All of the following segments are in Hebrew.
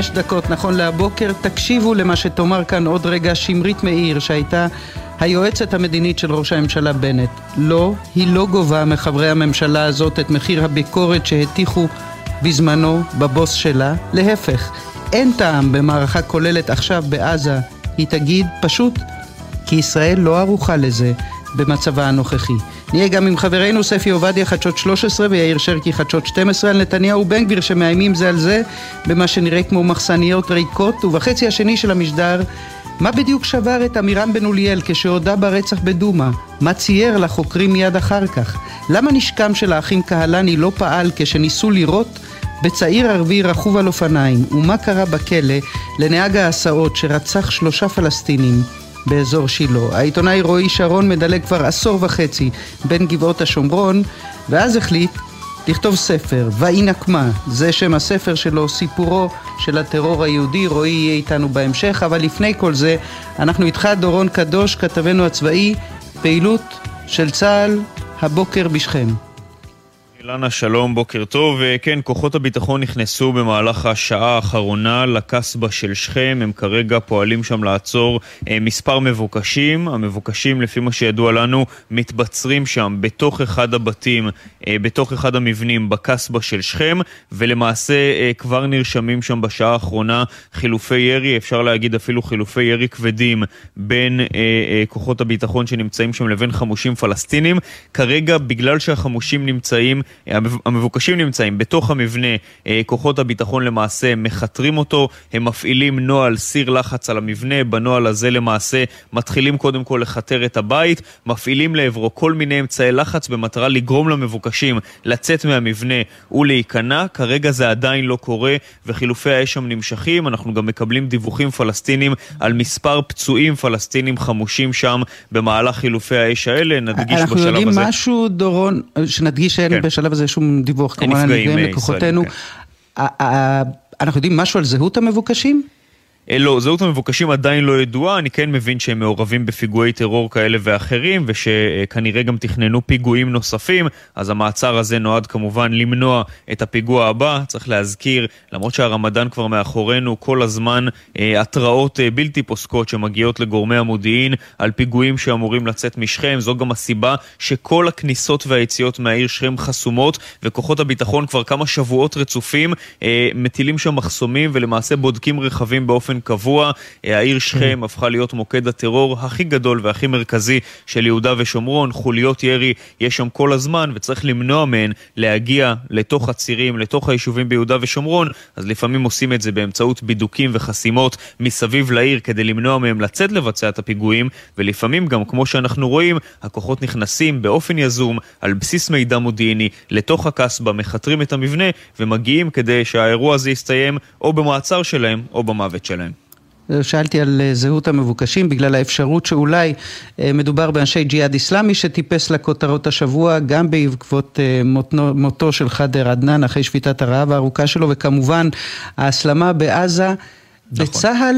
וחמש דקות נכון להבוקר. תקשיבו למה שתאמר כאן עוד רגע שמרית מאיר, שהייתה היועצת המדינית של ראש הממשלה בנט. לא, היא לא גובה מחברי הממשלה הזאת את מחיר הביקורת שהטיחו בזמנו בבוס שלה. להפך, אין טעם במערכה כוללת עכשיו בעזה. היא תגיד פשוט כי ישראל לא ערוכה לזה במצבה הנוכחי. נהיה גם עם חברינו ספי עובדיה חדשות 13 ויאיר שרקי חדשות 12 על נתניהו ובן גביר שמאיימים זה על זה במה שנראה כמו מחסניות ריקות ובחצי השני של המשדר מה בדיוק שבר את עמירם בן אוליאל כשהודה ברצח בדומא? מה צייר לחוקרים מיד אחר כך? למה נשקם של האחים קהלני לא פעל כשניסו לירות בצעיר ערבי רכוב על אופניים? ומה קרה בכלא לנהג ההסעות שרצח שלושה פלסטינים באזור שילה. העיתונאי רועי שרון מדלג כבר עשור וחצי בין גבעות השומרון, ואז החליט לכתוב ספר, ויהי נקמה, זה שם הספר שלו, סיפורו של הטרור היהודי, רועי יהיה איתנו בהמשך, אבל לפני כל זה, אנחנו איתך דורון קדוש, כתבנו הצבאי, פעילות של צה"ל הבוקר בשכם. אילנה, שלום, בוקר טוב. אה, כן, כוחות הביטחון נכנסו במהלך השעה האחרונה לקסבה של שכם. הם כרגע פועלים שם לעצור אה, מספר מבוקשים. המבוקשים, לפי מה שידוע לנו, מתבצרים שם בתוך אחד הבתים, אה, בתוך אחד המבנים בקסבה של שכם, ולמעשה כבר נרשמים שם בשעה האחרונה חילופי ירי, אפשר להגיד אפילו חילופי ירי כבדים בין כוחות הביטחון שנמצאים שם לבין חמושים פלסטינים. כרגע, בגלל שהחמושים נמצאים המבוקשים נמצאים בתוך המבנה, אה, כוחות הביטחון למעשה מכתרים אותו, הם מפעילים נוהל סיר לחץ על המבנה, בנוהל הזה למעשה מתחילים קודם כל לכתר את הבית, מפעילים לעברו כל מיני אמצעי לחץ במטרה לגרום למבוקשים לצאת מהמבנה ולהיכנע, כרגע זה עדיין לא קורה וחילופי האש שם נמשכים, אנחנו גם מקבלים דיווחים פלסטינים על מספר פצועים פלסטינים חמושים שם במהלך חילופי האש האלה, נדגיש בשלב הזה. אנחנו יודעים משהו, דורון, שנדגיש כן. בשלב הזה שום דיווח, כמובן הנפגעים לכוחותינו. כן. אנחנו יודעים משהו על זהות המבוקשים? אה, לא, זהות המבוקשים עדיין לא ידועה, אני כן מבין שהם מעורבים בפיגועי טרור כאלה ואחרים, ושכנראה גם תכננו פיגועים נוספים, אז המעצר הזה נועד כמובן למנוע את הפיגוע הבא. צריך להזכיר, למרות שהרמדאן כבר מאחורינו, כל הזמן אה, התראות אה, בלתי פוסקות שמגיעות לגורמי המודיעין על פיגועים שאמורים לצאת משכם. זו גם הסיבה שכל הכניסות והיציאות מהעיר שכם חסומות, וכוחות הביטחון כבר כמה שבועות רצופים אה, מטילים שם מחסומים ולמעשה בודקים רכבים באופן קבוע. אה, העיר שכם כן. הפכה להיות מוקד הטרור הכי גדול והכי מרכזי של יהודה ושומרון. חוליות ירי יש שם כל הזמן, וצריך למנוע מהן להגיע לתוך הצירים, לתוך היישובים ביהודה ושומרון. אז לפעמים עושים את זה באמצעות בידוקים וחסימות מסביב לעיר כדי למנוע מהם לצאת לבצע את הפיגועים, ולפעמים גם, כמו שאנחנו רואים, הכוחות נכנסים באופן יזום, על בסיס מידע מודיעיני, לתוך הקסבה, מכתרים את המבנה, ומגיעים כדי שהאירוע הזה יסתיים או במעצר שלהם או במוות שלהם. שאלתי על אה, זהות המבוקשים בגלל האפשרות שאולי אה, מדובר באנשי ג'יהאד איסלאמי שטיפס לכותרות השבוע גם בעקבות אה, מותו, מותו של חאדר עדנאן אחרי שביתת הרעב הארוכה שלו וכמובן ההסלמה בעזה. נכון. בצה"ל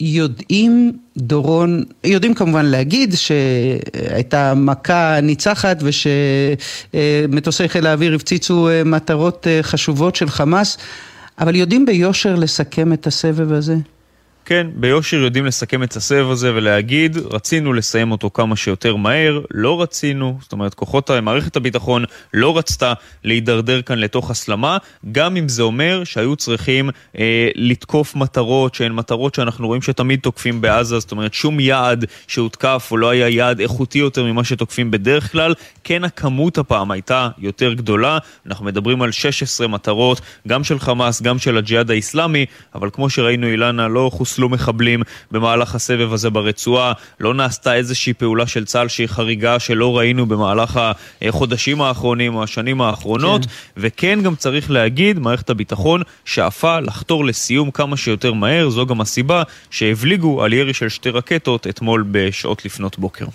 יודעים, דורון, יודעים כמובן להגיד שהייתה מכה ניצחת ושמטוסי חיל האוויר הפציצו מטרות חשובות של חמאס, אבל יודעים ביושר לסכם את הסבב הזה? כן, ביושר יודעים לסכם את הסבב הזה ולהגיד, רצינו לסיים אותו כמה שיותר מהר, לא רצינו, זאת אומרת, כוחות, מערכת הביטחון לא רצתה להידרדר כאן לתוך הסלמה, גם אם זה אומר שהיו צריכים אה, לתקוף מטרות שהן מטרות שאנחנו רואים שתמיד תוקפים בעזה, זאת אומרת, שום יעד שהותקף או לא היה יעד איכותי יותר ממה שתוקפים בדרך כלל, כן הכמות הפעם הייתה יותר גדולה, אנחנו מדברים על 16 מטרות, גם של חמאס, גם של הג'יהאד האיסלאמי, אבל כמו שראינו אילנה, לא חוסלו חוסלו מחבלים במהלך הסבב הזה ברצועה, לא נעשתה איזושהי פעולה של צה"ל שהיא חריגה שלא ראינו במהלך החודשים האחרונים או השנים האחרונות, כן. וכן גם צריך להגיד, מערכת הביטחון שאפה לחתור לסיום כמה שיותר מהר, זו גם הסיבה שהבליגו על ירי של שתי רקטות אתמול בשעות לפנות בוקר.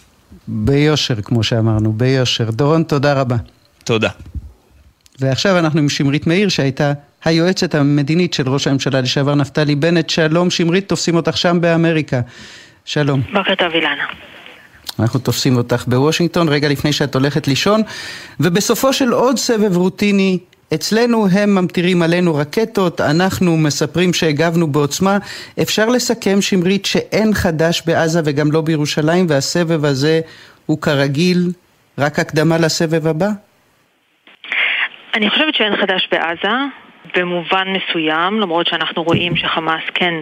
ביושר, כמו שאמרנו, ביושר. דורון, תודה רבה. תודה. ועכשיו אנחנו עם שמרית מאיר שהייתה היועצת המדינית של ראש הממשלה לשעבר נפתלי בנט. שלום שמרית, תופסים אותך שם באמריקה. שלום. בוקר טוב אילנה. אנחנו תופסים אותך בוושינגטון רגע לפני שאת הולכת לישון, ובסופו של עוד סבב רוטיני אצלנו הם ממטירים עלינו רקטות, אנחנו מספרים שהגבנו בעוצמה. אפשר לסכם, שמרית, שאין חדש בעזה וגם לא בירושלים, והסבב הזה הוא כרגיל רק הקדמה לסבב הבא? אני חושבת שאין חדש בעזה. במובן מסוים, למרות שאנחנו רואים שחמאס כן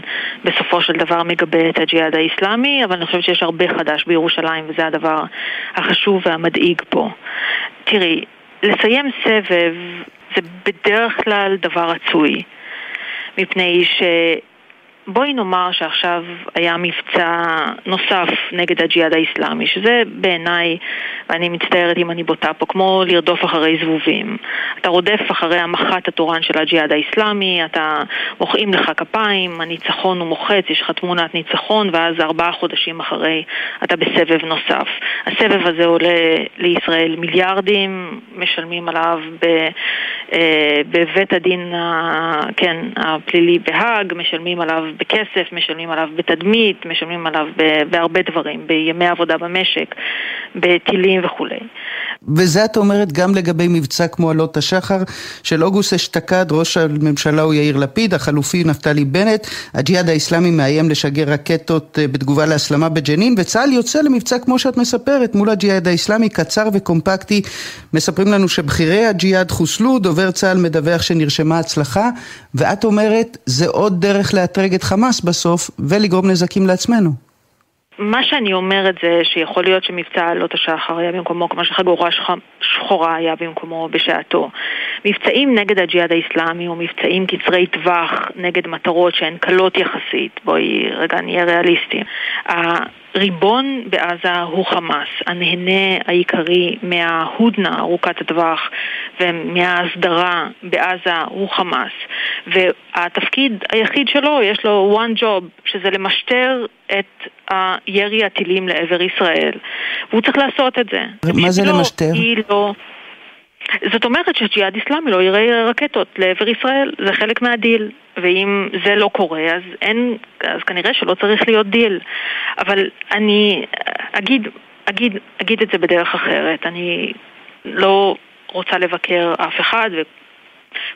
בסופו של דבר מגבה את הג'יהאד האיסלאמי, אבל אני חושבת שיש הרבה חדש בירושלים וזה הדבר החשוב והמדאיג פה. תראי, לסיים סבב זה בדרך כלל דבר רצוי, מפני ש... בואי נאמר שעכשיו היה מבצע נוסף נגד הג'יהאד האיסלאמי, שזה בעיניי, ואני מצטערת אם אני בוטה פה, כמו לרדוף אחרי זבובים. אתה רודף אחרי המח"ט התורן של הג'יהאד האיסלאמי, אתה מוחאים לך כפיים, הניצחון הוא מוחץ, יש לך תמונת ניצחון, ואז ארבעה חודשים אחרי אתה בסבב נוסף. הסבב הזה עולה לישראל מיליארדים, משלמים עליו ב, אה, בבית הדין כן, הפלילי בהאג, משלמים עליו בכסף, משלמים עליו בתדמית, משלמים עליו בהרבה דברים, בימי עבודה במשק, בטילים וכולי. וזה את אומרת גם לגבי מבצע כמו עלות השחר של אוגוסט אשתקד, ראש הממשלה הוא יאיר לפיד, החלופי נפתלי בנט, הג'יהאד האיסלאמי מאיים לשגר רקטות אה, בתגובה להסלמה בג'נין, וצה"ל יוצא למבצע כמו שאת מספרת מול הג'יהאד האיסלאמי, קצר וקומפקטי. מספרים לנו שבכירי הג'יהאד חוסלו, דובר צה"ל מדווח שנרשמה הצלחה, ואת אומרת זה עוד דרך לאתרג את חמאס בסוף ולגרום נזקים לעצמנו. מה שאני אומרת זה שיכול להיות שמבצע עלות השחר היה במקומו כמו שחגורה שחורה היה במקומו בשעתו. מבצעים נגד הג'יהאד האיסלאמי או מבצעים קצרי טווח נגד מטרות שהן קלות יחסית, בואי רגע נהיה ריאליסטיים. הריבון בעזה הוא חמאס, הנהנה העיקרי מההודנה ארוכת הטווח ומההסדרה בעזה הוא חמאס. והתפקיד היחיד שלו, יש לו one job, שזה למשטר את הירי הטילים לעבר ישראל. והוא צריך לעשות את זה. מה זה לא, למשטר? לא... זאת אומרת שג'יהאד איסלאמי לא יראה רקטות לעבר ישראל, זה חלק מהדיל. ואם זה לא קורה, אז אין, אז כנראה שלא צריך להיות דיל. אבל אני אגיד, אגיד, אגיד את זה בדרך אחרת. אני לא רוצה לבקר אף אחד,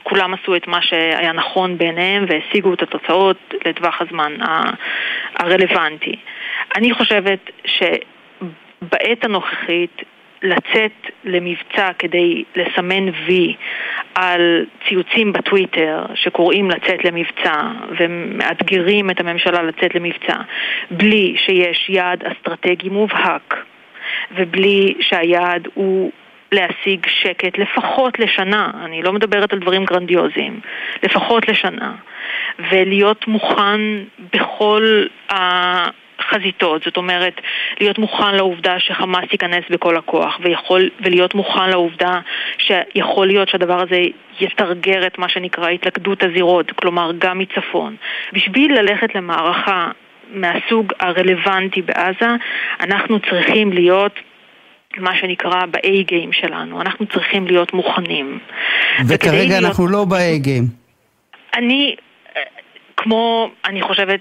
וכולם עשו את מה שהיה נכון בעיניהם והשיגו את התוצאות לטווח הזמן הרלוונטי. אני חושבת שבעת הנוכחית לצאת למבצע כדי לסמן וי על ציוצים בטוויטר שקוראים לצאת למבצע ומאתגרים את הממשלה לצאת למבצע בלי שיש יעד אסטרטגי מובהק ובלי שהיעד הוא להשיג שקט לפחות לשנה, אני לא מדברת על דברים גרנדיוזיים, לפחות לשנה, ולהיות מוכן בכל ה... חזיתות, זאת אומרת, להיות מוכן לעובדה שחמאס ייכנס בכל הכוח, ויכול, ולהיות מוכן לעובדה שיכול להיות שהדבר הזה יתרגר את מה שנקרא התלכדות הזירות, כלומר גם מצפון. בשביל ללכת למערכה מהסוג הרלוונטי בעזה, אנחנו צריכים להיות מה שנקרא ב-A גיים שלנו, אנחנו צריכים להיות מוכנים. וכרגע אנחנו להיות... לא ב-A גיים. אני, אה, כמו, אני חושבת,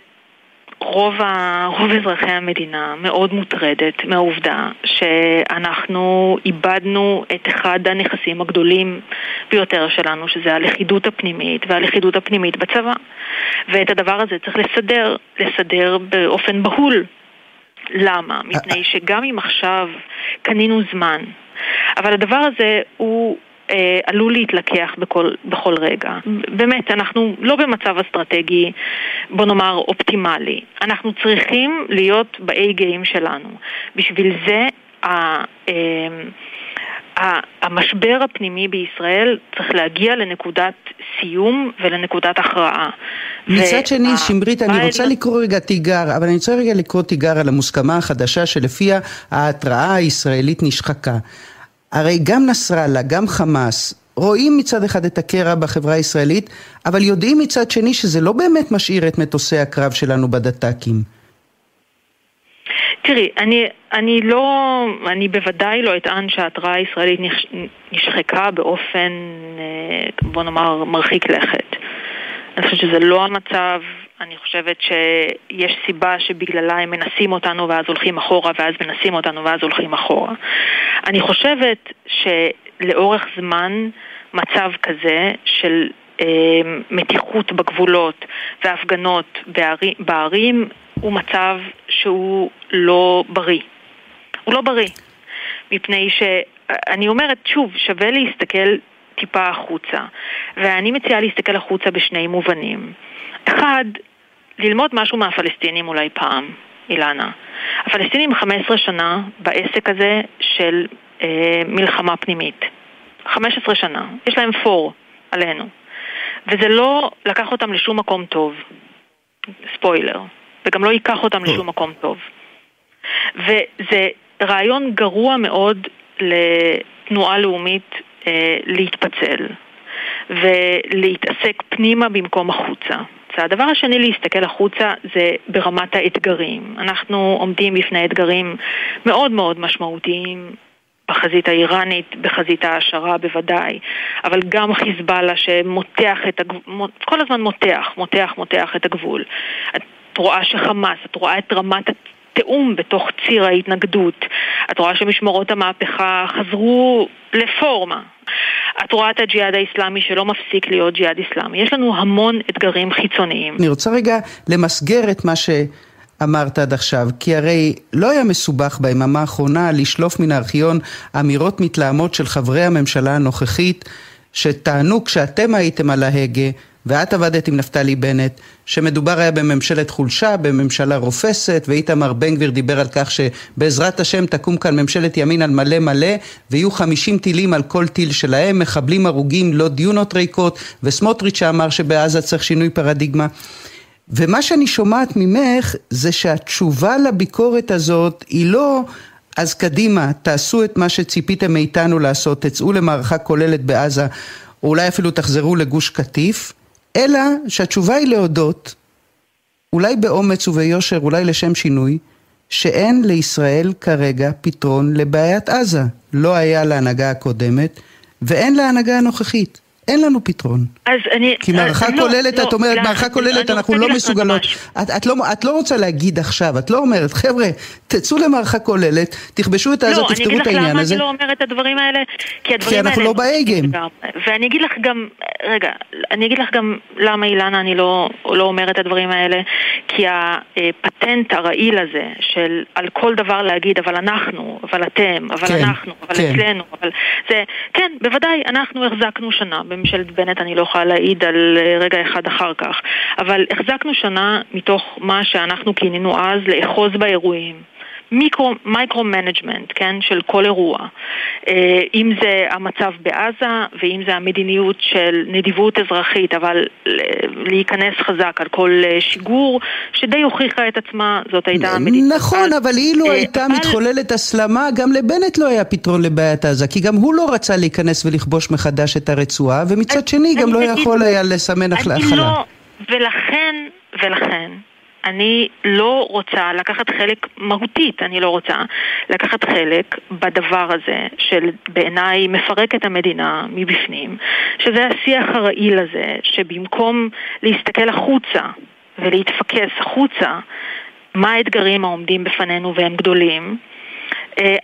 רוב, ה... רוב אזרחי המדינה מאוד מוטרדת מהעובדה שאנחנו איבדנו את אחד הנכסים הגדולים ביותר שלנו, שזה הלכידות הפנימית והלכידות הפנימית בצבא. ואת הדבר הזה צריך לסדר, לסדר באופן בהול. למה? מפני שגם אם עכשיו קנינו זמן, אבל הדבר הזה הוא אה, עלול להתלקח בכל, בכל רגע. באמת, אנחנו לא במצב אסטרטגי, בוא נאמר, אופטימלי. אנחנו צריכים להיות ב-A גיים שלנו. בשביל זה ה... אה, המשבר הפנימי בישראל צריך להגיע לנקודת סיום ולנקודת הכרעה. מצד שני, שמרית, אני רוצה לקרוא רגע תיגר, אבל אני רוצה רגע לקרוא תיגר על המוסכמה החדשה שלפיה ההתראה הישראלית נשחקה. הרי גם נסראללה, גם חמאס, רואים מצד אחד את הקרע בחברה הישראלית, אבל יודעים מצד שני שזה לא באמת משאיר את מטוסי הקרב שלנו בדת"קים. תראי, אני, אני לא, אני בוודאי לא אטען שההתראה הישראלית נש, נשחקה באופן, אה, בוא נאמר, מרחיק לכת. אני חושבת שזה לא המצב, אני חושבת שיש סיבה שבגללה הם מנסים אותנו ואז הולכים אחורה ואז מנסים אותנו ואז הולכים אחורה. אני חושבת שלאורך זמן מצב כזה של אה, מתיחות בגבולות והפגנות בערים, בערים הוא מצב שהוא לא בריא. הוא לא בריא. מפני שאני אומרת, שוב, שווה להסתכל טיפה החוצה. ואני מציעה להסתכל החוצה בשני מובנים. אחד, ללמוד משהו מהפלסטינים אולי פעם, אילנה. הפלסטינים 15 שנה בעסק הזה של אה, מלחמה פנימית. 15 שנה. יש להם פור עלינו. וזה לא לקח אותם לשום מקום טוב. ספוילר. וגם לא ייקח אותם לשום מקום טוב. וזה רעיון גרוע מאוד לתנועה לאומית אה, להתפצל ולהתעסק פנימה במקום החוצה. הדבר השני להסתכל החוצה זה ברמת האתגרים. אנחנו עומדים בפני אתגרים מאוד מאוד משמעותיים בחזית האיראנית, בחזית ההעשרה בוודאי, אבל גם חיזבאללה שמותח את הגבול, כל הזמן מותח, מותח, מותח את הגבול. את רואה שחמאס, את רואה את רמת תיאום בתוך ציר ההתנגדות. את רואה שמשמרות המהפכה חזרו לפורמה. את רואה את הג'יהאד האיסלאמי שלא מפסיק להיות ג'יהאד איסלאמי. יש לנו המון אתגרים חיצוניים. אני רוצה רגע למסגר את מה ש... אמרת עד עכשיו, כי הרי לא היה מסובך ביממה האחרונה לשלוף מן הארכיון אמירות מתלהמות של חברי הממשלה הנוכחית שטענו כשאתם הייתם על ההגה ואת עבדת עם נפתלי בנט, שמדובר היה בממשלת חולשה, בממשלה רופסת, ואיתמר בן גביר דיבר על כך שבעזרת השם תקום כאן ממשלת ימין על מלא מלא, ויהיו 50 טילים על כל טיל שלהם, מחבלים הרוגים, לא דיונות ריקות, וסמוטריץ' שאמר שבעזה צריך שינוי פרדיגמה. ומה שאני שומעת ממך זה שהתשובה לביקורת הזאת היא לא אז קדימה, תעשו את מה שציפיתם מאיתנו לעשות, תצאו למערכה כוללת בעזה, או אולי אפילו תחזרו לגוש קטיף, אלא שהתשובה היא להודות, אולי באומץ וביושר, אולי לשם שינוי, שאין לישראל כרגע פתרון לבעיית עזה. לא היה להנהגה הקודמת, ואין להנהגה הנוכחית. אין לנו פתרון. אז אני... כי מערכה לא, כוללת, לא, את אומרת, מערכה כוללת, אנחנו לא מסוגלות. את, את, לא, את לא רוצה להגיד עכשיו, את לא אומרת, חבר'ה, תצאו למערכה כוללת, תכבשו את העזה, לא, תפתרו את העניין הזה. לא, אני אגיד לך למה אני לא אומרת את הדברים האלה, כי הדברים כי אנחנו. לא באייגים. ואני אגיד לך גם, רגע, אני אגיד לך גם למה אילנה אני לא, לא אומרת את הדברים האלה, כי הפטנט הרעיל הזה של על כל דבר להגיד, אבל אנחנו, אבל אתם, אבל כן, אנחנו, אבל כן. אצלנו, אבל זה, כן, בוודאי, אנחנו החזקנו שנה. בממשלת בנט אני לא יכולה להעיד על אה, רגע אחד אחר כך. אבל החזקנו שנה מתוך מה שאנחנו כינינו אז לאחוז באירועים. micro, micro-management, כן, של כל אירוע. אה, אם זה המצב בעזה ואם זה המדיניות של נדיבות אזרחית, אבל להיכנס חזק על כל אה, שיגור, שדי הוכיחה את עצמה, זאת הייתה המדיניות. נכון, אבל אילו הייתה מתחוללת הסלמה, גם לבנט לא היה פתרון לבעיית עזה, כי גם הוא לא רצה להיכנס ולכבוש מחדש את הרצועה, ומצד שני גם לא יכול היה לסמן החלה. לא, ולכן, ולכן, אני לא רוצה לקחת חלק מהותית, אני לא רוצה לקחת חלק בדבר הזה של בעיניי מפרק את המדינה מבפנים, שזה השיח הרעיל הזה, שבמקום להסתכל החוצה ולהתפקס החוצה מה האתגרים העומדים בפנינו והם גדולים,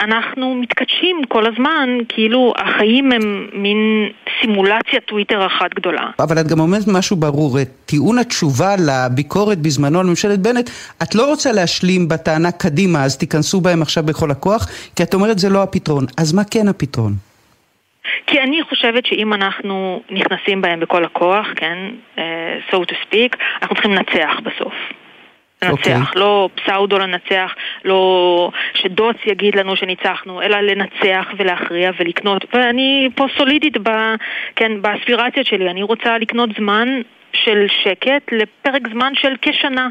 אנחנו מתקדשים כל הזמן, כאילו החיים הם מין סימולציה טוויטר אחת גדולה. אבל את גם אומרת משהו ברור, את טיעון התשובה לביקורת בזמנו על ממשלת בנט, את לא רוצה להשלים בטענה קדימה, אז תיכנסו בהם עכשיו בכל הכוח, כי את אומרת זה לא הפתרון. אז מה כן הפתרון? כי אני חושבת שאם אנחנו נכנסים בהם בכל הכוח, כן, uh, so to speak, אנחנו צריכים לנצח בסוף. לנצח, okay. אוקיי. לא פסאודו לנצח, לא שדוץ יגיד לנו שניצחנו, אלא לנצח ולהכריע ולקנות. ואני פה סולידית ב, כן, באספירציות שלי, אני רוצה לקנות זמן של שקט לפרק זמן של כשנה.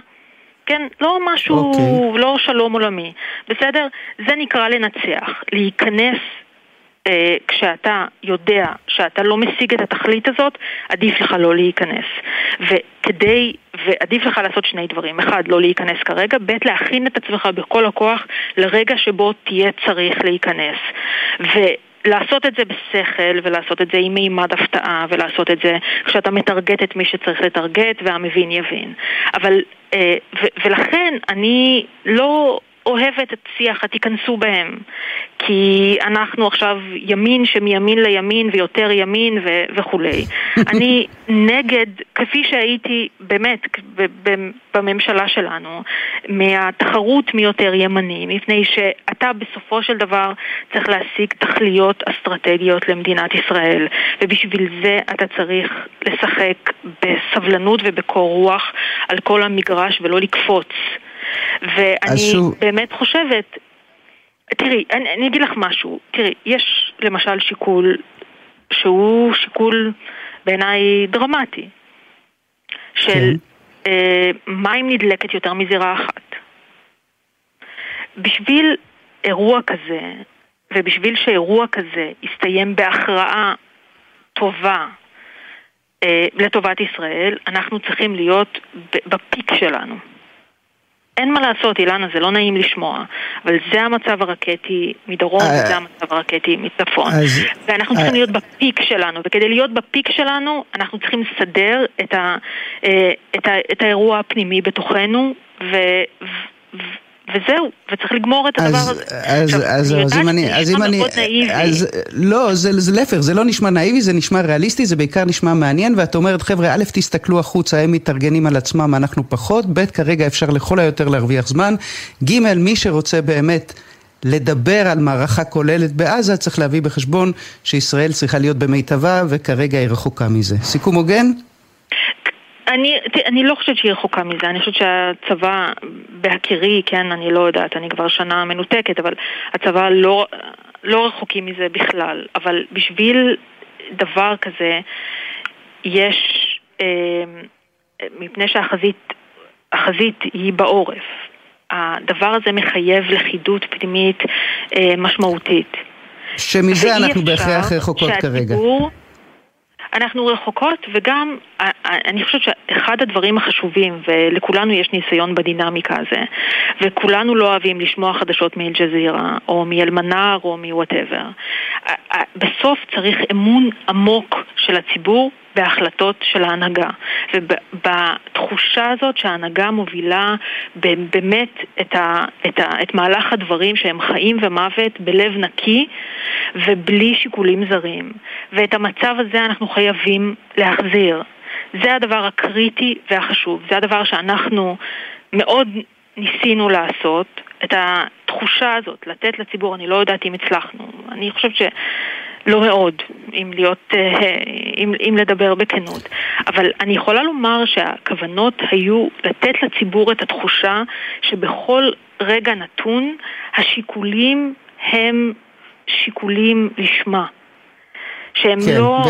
כן, לא משהו, okay. אוקיי. לא שלום עולמי, בסדר? זה נקרא לנצח, להיכנס אה, כשאתה יודע שאתה לא משיג את התכלית הזאת, עדיף לך לא להיכנס. וכדי, ועדיף לך לעשות שני דברים. אחד, לא להיכנס כרגע, ב', להכין את עצמך בכל הכוח לרגע שבו תהיה צריך להיכנס. ו... לעשות את זה בשכל ולעשות את זה עם מימד הפתעה ולעשות את זה כשאתה מטרגט את מי שצריך לטרגט והמבין יבין. אבל, אה, ולכן אני לא אוהבת את שיח התיכנסו בהם. כי אנחנו עכשיו ימין שמימין לימין ויותר ימין ו- וכולי. אני נגד, כפי שהייתי באמת בממשלה שלנו, מהתחרות מי יותר ימני, מפני שאתה בסופו של דבר צריך להשיג תכליות אסטרטגיות למדינת ישראל, ובשביל זה אתה צריך לשחק בסבלנות ובקור רוח על כל המגרש ולא לקפוץ. ואני שוב... באמת חושבת תראי, אני, אני אגיד לך משהו. תראי, יש למשל שיקול שהוא שיקול בעיניי דרמטי, של כן. אה, מה אם נדלקת יותר מזירה אחת. בשביל אירוע כזה, ובשביל שאירוע כזה יסתיים בהכרעה טובה אה, לטובת ישראל, אנחנו צריכים להיות בפיק שלנו. אין מה לעשות, אילנה, זה לא נעים לשמוע, אבל זה המצב הרקטי מדרום אה, וזה המצב הרקטי מצפון. ואנחנו צריכים אה, להיות בפיק שלנו, וכדי להיות בפיק שלנו, אנחנו צריכים לסדר את, ה, אה, את, ה, את האירוע הפנימי בתוכנו, ו... וזהו, וצריך לגמור את הדבר הזה. אז, עכשיו, אז, אז אם אני, אז אם אני, אז לא, זה, זה להפך, זה לא נשמע נאיבי, זה נשמע ריאליסטי, זה בעיקר נשמע מעניין, ואת אומרת, חבר'ה, א', תסתכלו החוצה, הם מתארגנים על עצמם, אנחנו פחות, ב', כרגע אפשר לכל היותר להרוויח זמן, ג', מי שרוצה באמת לדבר על מערכה כוללת בעזה, צריך להביא בחשבון שישראל צריכה להיות במיטבה, וכרגע היא רחוקה מזה. סיכום הוגן? אני, אני לא חושבת שהיא רחוקה מזה, אני חושבת שהצבא, בהכירי, כן, אני לא יודעת, אני כבר שנה מנותקת, אבל הצבא לא, לא רחוקים מזה בכלל. אבל בשביל דבר כזה, יש, אה, מפני שהחזית החזית היא בעורף, הדבר הזה מחייב לכידות פנימית אה, משמעותית. שמזה אנחנו בהכרח רחוקות כרגע. אנחנו רחוקות, וגם אני חושבת שאחד הדברים החשובים, ולכולנו יש ניסיון בדינמיקה הזה, וכולנו לא אוהבים לשמוע חדשות מאל-ג'זירה, או מאל-מנאר, או מוואטאבר. בסוף צריך אמון עמוק של הציבור בהחלטות של ההנהגה. ובתחושה הזאת שההנהגה מובילה באמת את, ה, את, ה, את מהלך הדברים שהם חיים ומוות בלב נקי ובלי שיקולים זרים. ואת המצב הזה אנחנו חייבים להחזיר. זה הדבר הקריטי והחשוב. זה הדבר שאנחנו מאוד ניסינו לעשות. את התחושה הזאת, לתת לציבור, אני לא יודעת אם הצלחנו. אני חושבת ש... לא מאוד, אם להיות, אה, אם, אם לדבר בכנות. אבל אני יכולה לומר שהכוונות היו לתת לציבור את התחושה שבכל רגע נתון השיקולים הם שיקולים לשמה. שהם כן, לא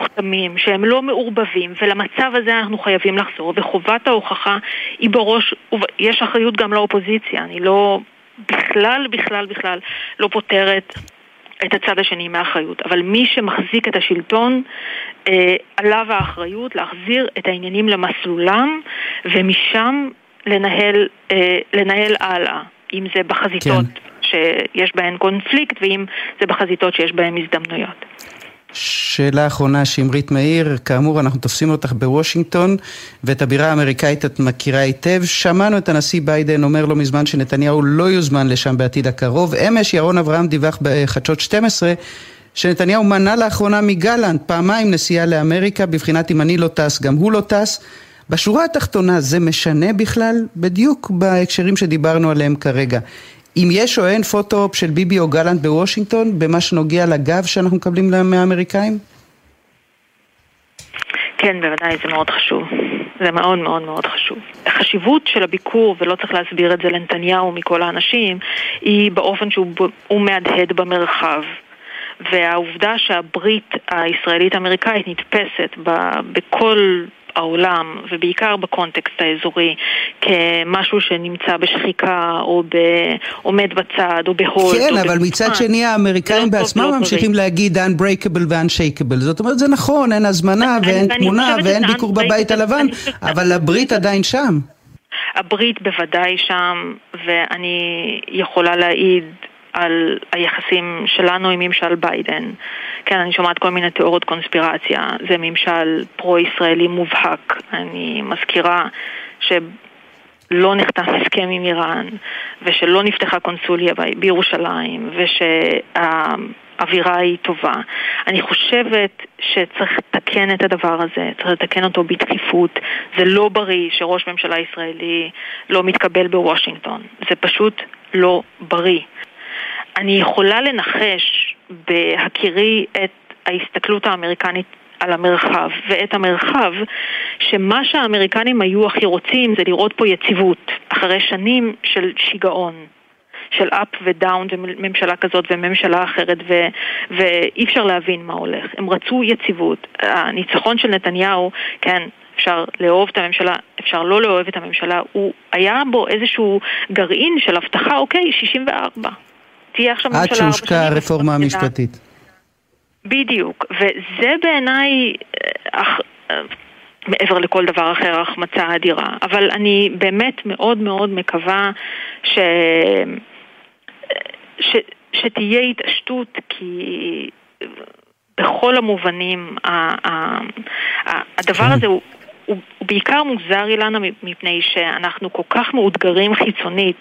מוכתמים, ו... שהם לא מעורבבים, ולמצב הזה אנחנו חייבים לחזור, וחובת ההוכחה היא בראש, יש אחריות גם לאופוזיציה, אני לא, בכלל, בכלל, בכלל לא פותרת את הצד השני מאחריות. אבל מי שמחזיק את השלטון, אה, עליו האחריות להחזיר את העניינים למסלולם, ומשם לנהל, אה, לנהל הלאה. אם זה בחזיתות כן. שיש בהן קונפליקט, ואם זה בחזיתות שיש בהן הזדמנויות. שאלה אחרונה, שמרית מאיר, כאמור אנחנו תופסים אותך בוושינגטון ואת הבירה האמריקאית את מכירה היטב. שמענו את הנשיא ביידן אומר לא מזמן שנתניהו לא יוזמן לשם בעתיד הקרוב. אמש ירון אברהם דיווח בחדשות 12 שנתניהו מנע לאחרונה מגלנט פעמיים נסיעה לאמריקה בבחינת אם אני לא טס גם הוא לא טס. בשורה התחתונה זה משנה בכלל? בדיוק בהקשרים שדיברנו עליהם כרגע. אם יש או אין פוטו-אופ של ביבי או גלנט בוושינגטון במה שנוגע לגב שאנחנו מקבלים מהאמריקאים? כן, בוודאי, זה מאוד חשוב. זה מאוד מאוד מאוד חשוב. החשיבות של הביקור, ולא צריך להסביר את זה לנתניהו מכל האנשים, היא באופן שהוא מהדהד במרחב. והעובדה שהברית הישראלית-אמריקאית נתפסת בכל העולם, ובעיקר ב context האזורי, כמשהו שנמצא בשחיקה, או עומד בצד, או ב hold. כן, אבל מצד שני האמריקאים לא בעצמם לא ממשיכים להגיד unbreakable ו-unshakeable. זאת אומרת, זה נכון, אין הזמנה ואין תמונה ואין ביקור בבית הלבן, אבל הברית עדיין שם. הברית בוודאי שם, ואני יכולה להעיד על היחסים שלנו עם ממשל ביידן. כן, אני שומעת כל מיני תיאוריות קונספירציה, זה ממשל פרו-ישראלי מובהק. אני מזכירה ש... לא נחתם הסכם עם איראן, ושלא נפתחה קונסוליה בירושלים, ושהאווירה היא טובה. אני חושבת שצריך לתקן את הדבר הזה, צריך לתקן אותו בדחיפות. זה לא בריא שראש ממשלה ישראלי לא מתקבל בוושינגטון. זה פשוט לא בריא. אני יכולה לנחש בהכירי את ההסתכלות האמריקנית על המרחב ואת המרחב, שמה שהאמריקנים היו הכי רוצים זה לראות פה יציבות, אחרי שנים של שיגעון. של up ודאון וממשלה כזאת וממשלה אחרת ו, ואי אפשר להבין מה הולך. הם רצו יציבות. הניצחון של נתניהו, כן, אפשר לאהוב את הממשלה, אפשר לא לאהוב את הממשלה, הוא היה בו איזשהו גרעין של הבטחה, אוקיי, 64. תהיה עכשיו ממשלה... עד שהושקעה הרפורמה המשפטית. בדיוק, וזה בעיניי, אה, אה, מעבר לכל דבר אחר, החמצה אדירה. אבל אני באמת מאוד מאוד מקווה ש... ש... שתהיה התעשתות, כי בכל המובנים הדבר כן. הזה הוא... הוא, הוא בעיקר מוזר, אילנה, מפני שאנחנו כל כך מאותגרים חיצונית,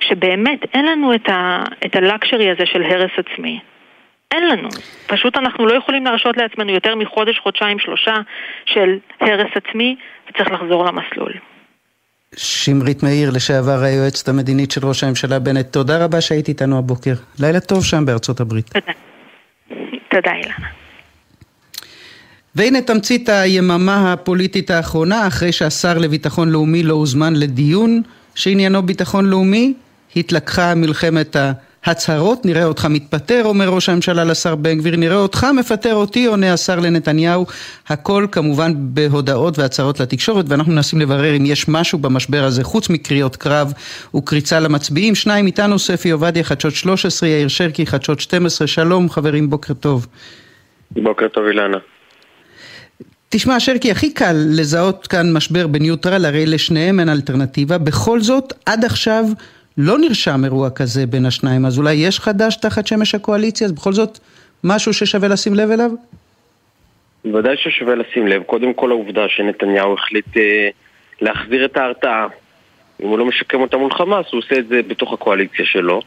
שבאמת אין לנו את, ה, את הלקשרי הזה של הרס עצמי. אין לנו. פשוט אנחנו לא יכולים להרשות לעצמנו יותר מחודש, חודשיים, שלושה של הרס עצמי, וצריך לחזור למסלול. שמרית מאיר, לשעבר היועצת המדינית של ראש הממשלה בנט, תודה רבה שהיית איתנו הבוקר. לילה טוב שם בארצות הברית. תודה. תודה, אילנה. והנה תמצית היממה הפוליטית האחרונה, אחרי שהשר לביטחון לאומי לא הוזמן לדיון שעניינו ביטחון לאומי, התלקחה מלחמת ה... הצהרות, נראה אותך מתפטר, אומר ראש הממשלה לשר בן גביר, נראה אותך מפטר אותי, עונה השר לנתניהו, הכל כמובן בהודעות והצהרות לתקשורת, ואנחנו מנסים לברר אם יש משהו במשבר הזה, חוץ מקריאות קרב וקריצה למצביעים. שניים איתנו, ספי עובדיה, חדשות 13, יאיר שרקי, חדשות 12, שלום חברים, בוקר טוב. בוקר טוב אילנה. תשמע, שרקי, הכי קל לזהות כאן משבר בניוטרל, הרי לשניהם אין אלטרנטיבה. בכל זאת, עד עכשיו לא נרשם אירוע כזה בין השניים, אז אולי יש חדש תחת שמש הקואליציה? אז בכל זאת, משהו ששווה לשים לב אליו? בוודאי ששווה לשים לב. קודם כל העובדה שנתניהו החליט אה, להחזיר את ההרתעה. אם הוא לא משקם אותה מול חמאס, הוא עושה את זה בתוך הקואליציה שלו.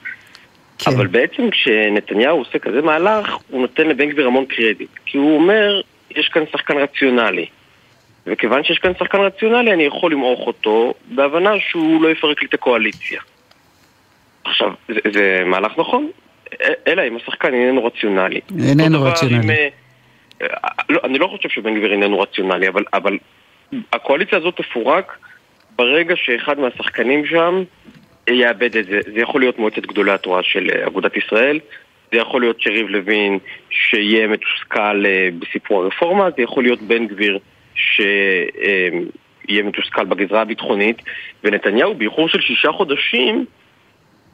כן. אבל בעצם כשנתניהו עושה כזה מהלך, הוא נותן לבן גביר המון קרדיט. כי הוא אומר, יש כאן שחקן רציונלי. וכיוון שיש כאן שחקן רציונלי, אני יכול למעוך אותו בהבנה שהוא לא יפרק לי את הקואליציה. עכשיו, זה, זה מהלך נכון, אלא אם השחקן איננו רציונלי. איננו רציונלי. עם, אה, לא, אני לא חושב שבן גביר איננו רציונלי, אבל, אבל הקואליציה הזאת תפורק ברגע שאחד מהשחקנים שם יאבד את זה. זה יכול להיות מועצת גדולי התורה של אה, אגודת ישראל, זה יכול להיות שריב לוין שיהיה מתוסכל אה, בסיפור הרפורמה, זה יכול להיות בן גביר שיהיה מתוסכל בגזרה הביטחונית, ונתניהו באיחור של שישה חודשים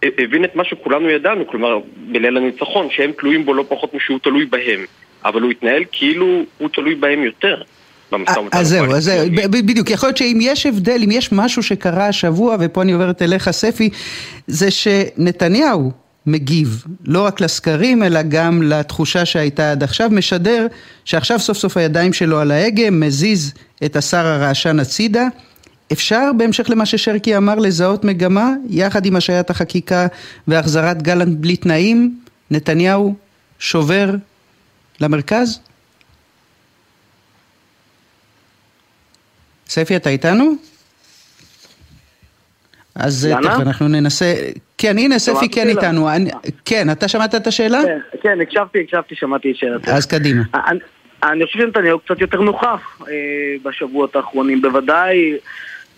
הבין את מה שכולנו ידענו, כלומר, בליל הניצחון, שהם תלויים בו לא פחות משהוא תלוי בהם, אבל הוא התנהל כאילו הוא תלוי בהם יותר. אז זהו, אז זהו, בדיוק, יכול להיות שאם יש הבדל, אם יש משהו שקרה השבוע, ופה אני עוברת אליך ספי, זה שנתניהו מגיב, לא רק לסקרים, אלא גם לתחושה שהייתה עד עכשיו, משדר שעכשיו סוף סוף הידיים שלו על ההגה, מזיז את השר הרעשן הצידה, אפשר בהמשך למה ששרקי אמר לזהות מגמה יחד עם השעיית החקיקה והחזרת גלנט בלי תנאים נתניהו שובר למרכז? ספי אתה איתנו? אז תכף אנחנו ננסה, כן הנה ספי כן איתנו, כן אתה שמעת את השאלה? כן, כן הקשבתי, הקשבתי, שמעתי את שאלתך. אז קדימה. אני חושב שנתניהו קצת יותר נוכח אה, בשבועות האחרונים, בוודאי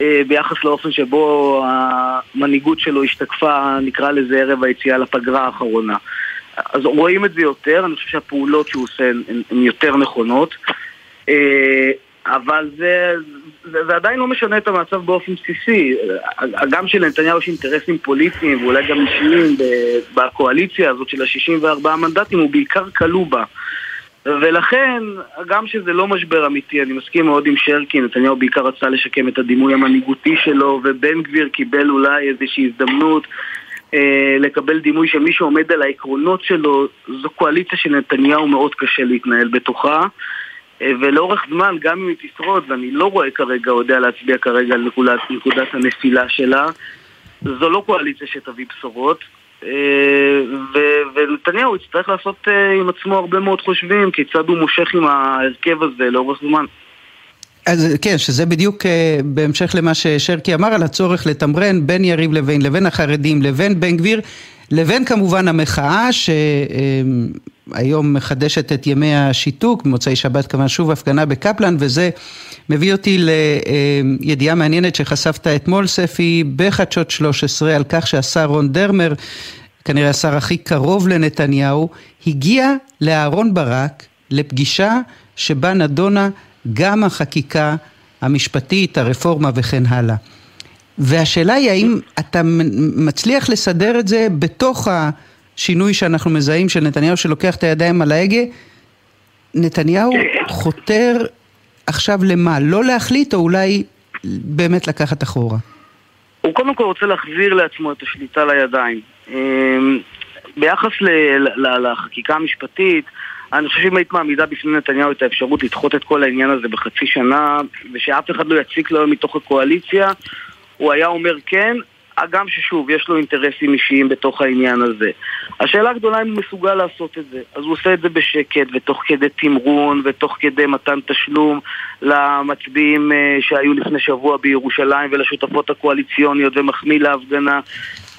אה, ביחס לאופן שבו המנהיגות שלו השתקפה, נקרא לזה ערב היציאה לפגרה האחרונה. אז רואים את זה יותר, אני חושב שהפעולות שהוא עושה הן יותר נכונות. אה, אבל זה, זה, עדיין לא משנה את המצב באופן בסיסי. גם שלנתניהו יש אינטרסים פוליטיים ואולי גם אישיים בקואליציה הזאת של ה-64 מנדטים, הוא בעיקר כלוא בה. ולכן, גם שזה לא משבר אמיתי, אני מסכים מאוד עם שרקי, נתניהו בעיקר רצה לשקם את הדימוי המנהיגותי שלו, ובן גביר קיבל אולי איזושהי הזדמנות אה, לקבל דימוי שמי שעומד על העקרונות שלו, זו קואליציה שנתניהו מאוד קשה להתנהל בתוכה. אה, ולאורך זמן, גם אם היא תשרוד, ואני לא רואה כרגע, יודע להצביע כרגע על נקודת, נקודת הנפילה שלה, זו לא קואליציה שתביא בשורות. ו- ונתניהו יצטרך לעשות עם עצמו הרבה מאוד חושבים כיצד הוא מושך עם ההרכב הזה לאורך זמן. אז כן, שזה בדיוק בהמשך למה ששרקי אמר על הצורך לתמרן בין יריב לוין לבין החרדים לבין בן גביר לבין כמובן המחאה שהיום מחדשת את ימי השיתוק, במוצאי שבת כמובן שוב הפגנה בקפלן וזה מביא אותי לידיעה מעניינת שחשפת אתמול ספי בחדשות 13 על כך שהשר רון דרמר, כנראה השר הכי קרוב לנתניהו, הגיע לאהרון ברק לפגישה שבה נדונה גם החקיקה המשפטית, הרפורמה וכן הלאה. והשאלה היא האם אתה מצליח לסדר את זה בתוך השינוי שאנחנו מזהים של נתניהו שלוקח את הידיים על ההגה? נתניהו חותר עכשיו למה? לא להחליט או אולי באמת לקחת אחורה? הוא קודם כל רוצה להחזיר לעצמו את השליטה לידיים. אמ, ביחס לחקיקה המשפטית, אני חושב שאם היית מעמידה בפני נתניהו את האפשרות לדחות את כל העניין הזה בחצי שנה ושאף אחד לא יציק לו מתוך הקואליציה הוא היה אומר כן, הגם ששוב, יש לו אינטרסים אישיים בתוך העניין הזה. השאלה הגדולה אם הוא מסוגל לעשות את זה. אז הוא עושה את זה בשקט, ותוך כדי תמרון, ותוך כדי מתן תשלום למצביעים אה, שהיו לפני שבוע בירושלים ולשותפות הקואליציוניות ומחמיא להפגנה.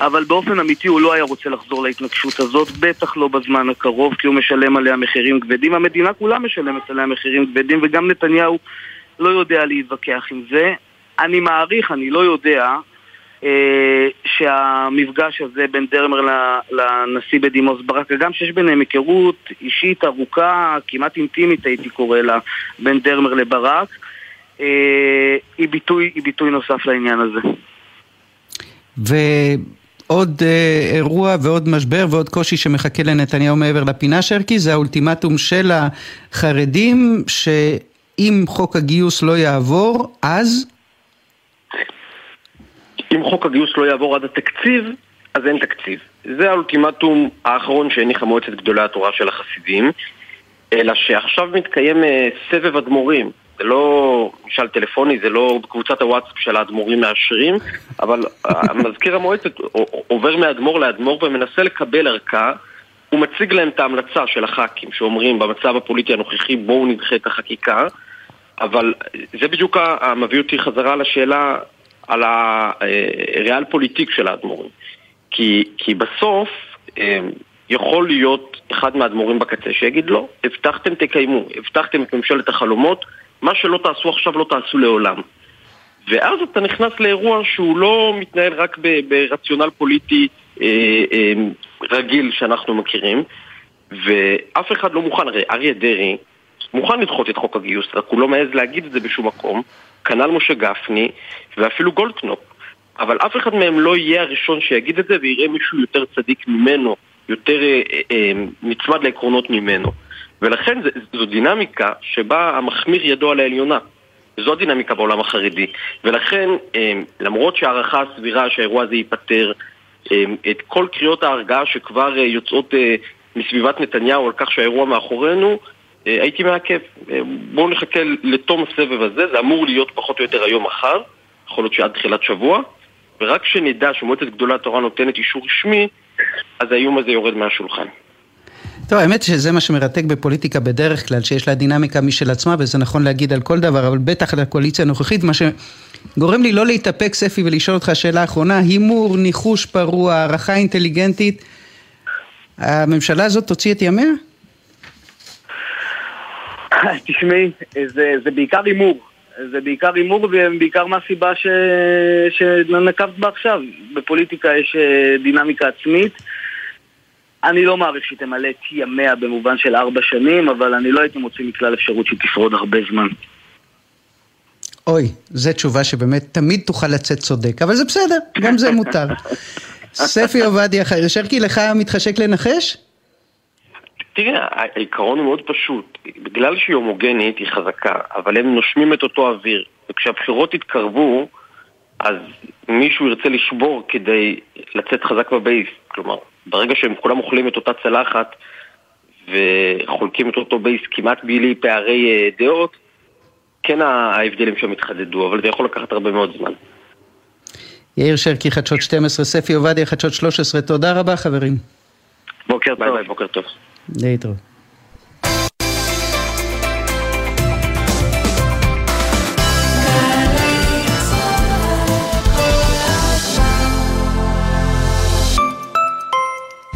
אבל באופן אמיתי הוא לא היה רוצה לחזור להתנגשות הזאת, בטח לא בזמן הקרוב, כי הוא משלם עליה מחירים כבדים. המדינה כולה משלמת עליה מחירים כבדים, וגם נתניהו לא יודע להתווכח עם זה. אני מעריך, אני לא יודע, שהמפגש הזה בין דרמר לנשיא בדימוס ברק, גם שיש ביניהם היכרות אישית ארוכה, כמעט אינטימית הייתי קורא לה, בין דרמר לברק, אה, היא ביטוי, היא ביטוי נוסף לעניין הזה. ועוד אה, אירוע ועוד משבר ועוד קושי שמחכה לנתניהו מעבר לפינה שרקי זה האולטימטום של החרדים שאם חוק הגיוס לא יעבור אז אם חוק הגיוס לא יעבור עד התקציב, אז אין תקציב. זה האולטימטום האחרון שהניחה מועצת גדולי התורה של החסידים, אלא שעכשיו מתקיים אה, סבב אדמו"רים. זה לא משאל טלפוני, זה לא בקבוצת הוואטסאפ של האדמו"רים מאשרים, אבל מזכיר המועצת עובר מאדמו"ר לאדמו"ר ומנסה לקבל ערכה. הוא מציג להם את ההמלצה של הח"כים שאומרים במצב הפוליטי הנוכחי בואו נדחה את החקיקה אבל זה בדיוק מביא אותי חזרה לשאלה על הריאל פוליטיק של האדמו"רים. כי, כי בסוף אמ, יכול להיות אחד מהאדמו"רים בקצה שיגיד לא, הבטחתם תקיימו, הבטחתם את ממשלת החלומות, מה שלא תעשו עכשיו לא תעשו לעולם. ואז אתה נכנס לאירוע שהוא לא מתנהל רק ברציונל פוליטי אה, אה, רגיל שאנחנו מכירים, ואף אחד לא מוכן, הרי אריה דרעי מוכן לדחות את חוק הגיוס, רק הוא לא מעז להגיד את זה בשום מקום, כנ"ל משה גפני ואפילו גולדקנופ. אבל אף אחד מהם לא יהיה הראשון שיגיד את זה ויראה מישהו יותר צדיק ממנו, יותר אה, אה, נצמד לעקרונות ממנו. ולכן זו דינמיקה שבה המחמיר ידו על העליונה. זו הדינמיקה בעולם החרדי. ולכן, אה, למרות שהערכה הסבירה שהאירוע הזה ייפתר, אה, את כל קריאות ההרגעה שכבר אה, יוצאות אה, מסביבת נתניהו על כך שהאירוע מאחורינו, אה, הייתי מעכב. אה, בואו נחכה לתום הסבב הזה, זה אמור להיות פחות או יותר היום מחר, יכול להיות שעד תחילת שבוע, ורק כשנדע שמועצת גדולי התורה נותנת אישור רשמי, אז האיום הזה יורד מהשולחן. טוב, האמת שזה מה שמרתק בפוליטיקה בדרך כלל, שיש לה דינמיקה משל עצמה, וזה נכון להגיד על כל דבר, אבל בטח לקואליציה הנוכחית, מה שגורם לי לא להתאפק, ספי, ולשאול אותך שאלה אחרונה, הימור, ניחוש פרוע, הערכה אינטליגנטית, הממשלה הזאת תוציא את ימיה? תשמעי, זה, זה בעיקר הימור. זה בעיקר הימור ובעיקר מהסיבה ש... שנקבת בה עכשיו. בפוליטיקה יש אה, דינמיקה עצמית. אני לא מעריך שהיא תמלא את ימיה במובן של ארבע שנים, אבל אני לא הייתי מוציא מכלל אפשרות שהיא תשרוד הרבה זמן. אוי, זו תשובה שבאמת תמיד תוכל לצאת צודק, אבל זה בסדר, גם זה מותר. ספי עובדיה, שרקי, לך מתחשק לנחש? תראה, העיקרון הוא מאוד פשוט. בגלל שהיא הומוגנית, היא חזקה, אבל הם נושמים את אותו אוויר. וכשהבחירות יתקרבו, אז מישהו ירצה לשבור כדי לצאת חזק ב base. כלומר, ברגע שהם כולם אוכלים את אותה צלחת, וחולקים את אותו base כמעט בלי פערי דעות, כן ההבדלים שם התחדדו, אבל זה יכול לקחת הרבה מאוד זמן. יאיר שרקי, חדשות 12, ספי עובדיה, חדשות 13, תודה רבה חברים. בוקר טוב. ביי ביי, בוקר טוב. להתראות.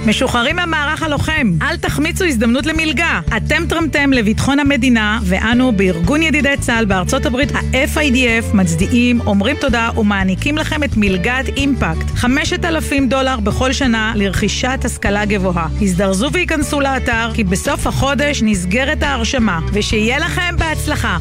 משוחררים מהמערך הלוחם, אל תחמיצו הזדמנות למלגה. אתם תרמתם לביטחון המדינה, ואנו בארגון ידידי צה"ל בארצות הברית, ה-FIDF, מצדיעים, אומרים תודה ומעניקים לכם את מלגת אימפקט. 5,000 דולר בכל שנה לרכישת השכלה גבוהה. הזדרזו וייכנסו לאתר, כי בסוף החודש נסגרת ההרשמה, ושיהיה לכם בהצלחה.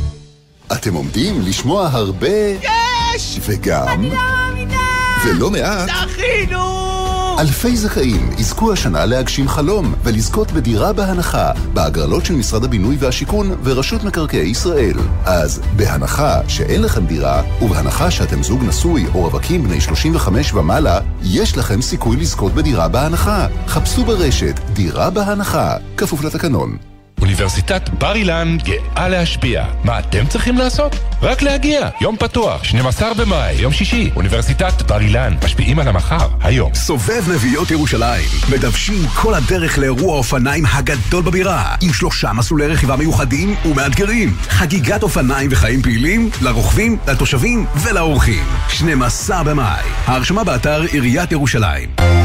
אתם עומדים לשמוע הרבה... יש! וגם... אני לא מאמינה! ולא מעט... זכינו! אלפי זכאים יזכו השנה להגשים חלום ולזכות בדירה בהנחה בהגרלות של משרד הבינוי והשיכון ורשות מקרקעי ישראל. אז בהנחה שאין לכם דירה ובהנחה שאתם זוג נשוי או רווקים בני 35 ומעלה, יש לכם סיכוי לזכות בדירה בהנחה. חפשו ברשת דירה בהנחה, כפוף לתקנון. אוניברסיטת בר אילן גאה להשפיע. מה אתם צריכים לעשות? רק להגיע. יום פתוח, 12 במאי, יום שישי. אוניברסיטת בר אילן, משפיעים על המחר, היום. סובב נביעות ירושלים. מדוושים כל הדרך לאירוע האופניים הגדול בבירה. עם שלושה מסלולי רכיבה מיוחדים ומאתגרים. חגיגת אופניים וחיים פעילים לרוכבים, לתושבים ולאורחים. 12 במאי. ההרשמה באתר עיריית ירושלים.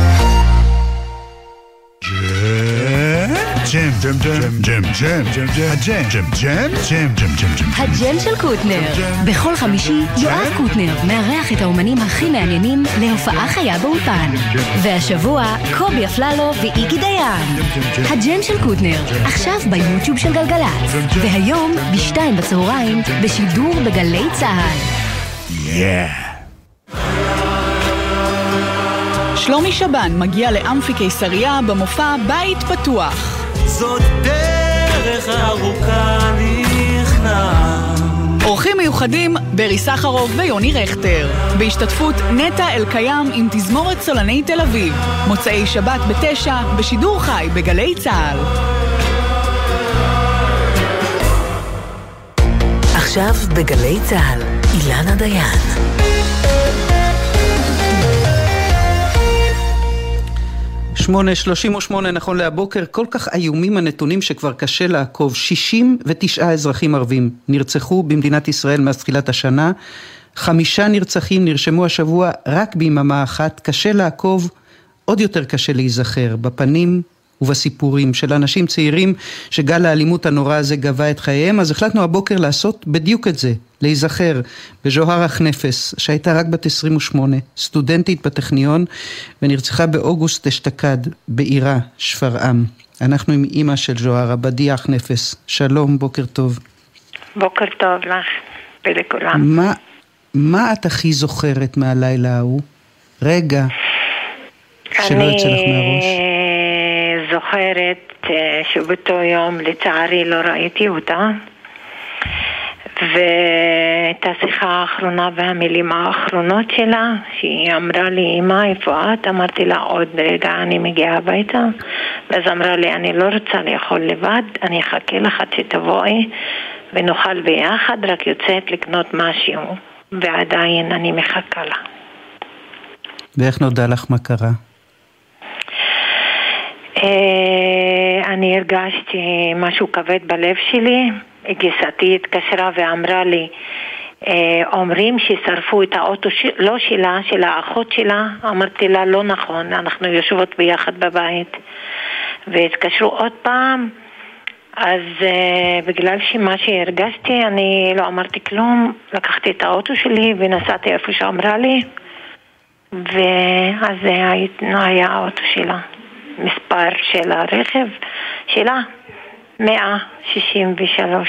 ג'ם, ג'ם, ג'ם, ג'ם, ג'ם, ג'ם, ג'ם, הג'ם, ג'ם, ג'ם, ג'ם, ג'ם, ג'ם, ג'ם. הג'ם של קוטנר. בכל חמישי יואב קוטנר מארח את האומנים הכי מעניינים להופעה חיה באולפן. והשבוע קובי אפללו ואיגי דיין. הג'ם של קוטנר, עכשיו ביוטיוב של גלגלצ. והיום בשתיים בצהריים בשידור בגלי צה"ל. יאה. שלומי שבן מגיע לאמפי קיסריה במופע בית פתוח. זאת דרך ארוכה נכנע. אורחים מיוחדים, ברי סחרוף ויוני רכטר. בהשתתפות נטע אלקיים עם תזמורת סולני תל אביב. מוצאי שבת בתשע, בשידור חי בגלי צה"ל. עכשיו בגלי צה"ל, אילנה דיין. שמונה, שלושים ושמונה נכון להבוקר, כל כך איומים הנתונים שכבר קשה לעקוב. 69 אזרחים ערבים נרצחו במדינת ישראל מאז תחילת השנה. חמישה נרצחים נרשמו השבוע רק ביממה אחת. קשה לעקוב, עוד יותר קשה להיזכר, בפנים ובסיפורים של אנשים צעירים שגל האלימות הנורא הזה גבה את חייהם, אז החלטנו הבוקר לעשות בדיוק את זה, להיזכר בז'והרה חנפס, שהייתה רק בת 28, סטודנטית בטכניון, ונרצחה באוגוסט אשתקד, בעירה, שפרעם. אנחנו עם אימא של ז'והרה, בדיה חנפס. שלום, בוקר טוב. בוקר טוב לך ולכולם. מה, מה את הכי זוכרת מהלילה ההוא? רגע שלא יוצא לך מהראש. זוכרת אה, שבאותו יום לצערי לא ראיתי אותה ואת השיחה האחרונה והמילים האחרונות שלה שהיא אמרה לי אמא איפה את? אמרתי לה עוד רגע אני מגיעה הביתה ואז אמרה לי אני לא רוצה לאכול לבד אני אחכה לך עד שתבואי ונאכל ביחד רק יוצאת לקנות משהו ועדיין אני מחכה לה ואיך נודע לך מה קרה? אה, אני הרגשתי משהו כבד בלב שלי, גיסתי התקשרה ואמרה לי, אה, אומרים ששרפו את האוטו. לא שלה, של האחות שלה, אמרתי לה לא נכון, אנחנו יושבות ביחד בבית והתקשרו עוד פעם אז uh, בגלל שמה שהרגשתי אני לא אמרתי כלום, לקחתי את האוטו שלי ונסעתי איפה שאמרה לי ואז זה היה האוטו שלה. מספר של הרכב שלה, 163.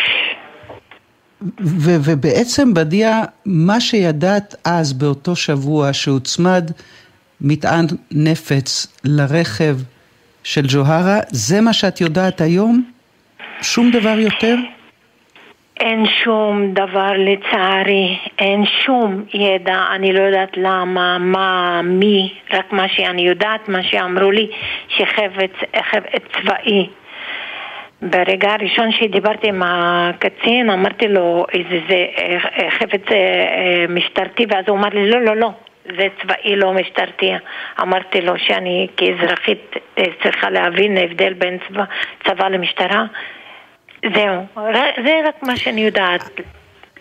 ו- ובעצם בדיה, מה שידעת אז באותו שבוע שהוצמד מטען נפץ לרכב של ג'והרה, זה מה שאת יודעת היום? שום דבר יותר? אין שום דבר לצערי, אין שום ידע, אני לא יודעת למה, מה, מי, רק מה שאני יודעת, מה שאמרו לי, שחפץ צבאי ברגע הראשון שדיברתי עם הקצין, אמרתי לו איזה זה אה, חפץ אה, אה, משטרתי, ואז הוא אמר לי, לא, לא, לא, זה צבאי לא משטרתי. אמרתי לו שאני כאזרחית צריכה להבין ההבדל בין צבא, צבא למשטרה. זהו, זה רק מה שאני יודעת.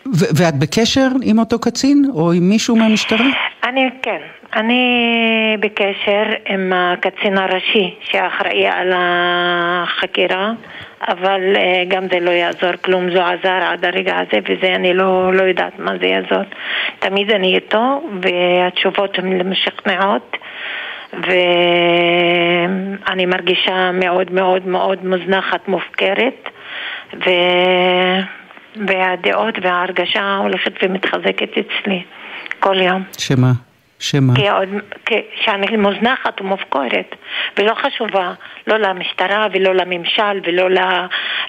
ו- ואת בקשר עם אותו קצין או עם מישהו מהמשטרה? אני, כן. אני בקשר עם הקצין הראשי שאחראי על החקירה, אבל אה, גם זה לא יעזור כלום, זו עזר עד הרגע הזה וזה אני לא, לא יודעת מה זה יעזור. תמיד אני איתו והתשובות הן משכנעות ואני מרגישה מאוד מאוד מאוד מוזנחת, מופקרת ו... והדעות וההרגשה הולכת ומתחזקת אצלי כל יום. שמה? שמה? כי עוד, כי, שאני מוזנחת ומופקרת ולא חשובה, לא למשטרה ולא לממשל ולא ל,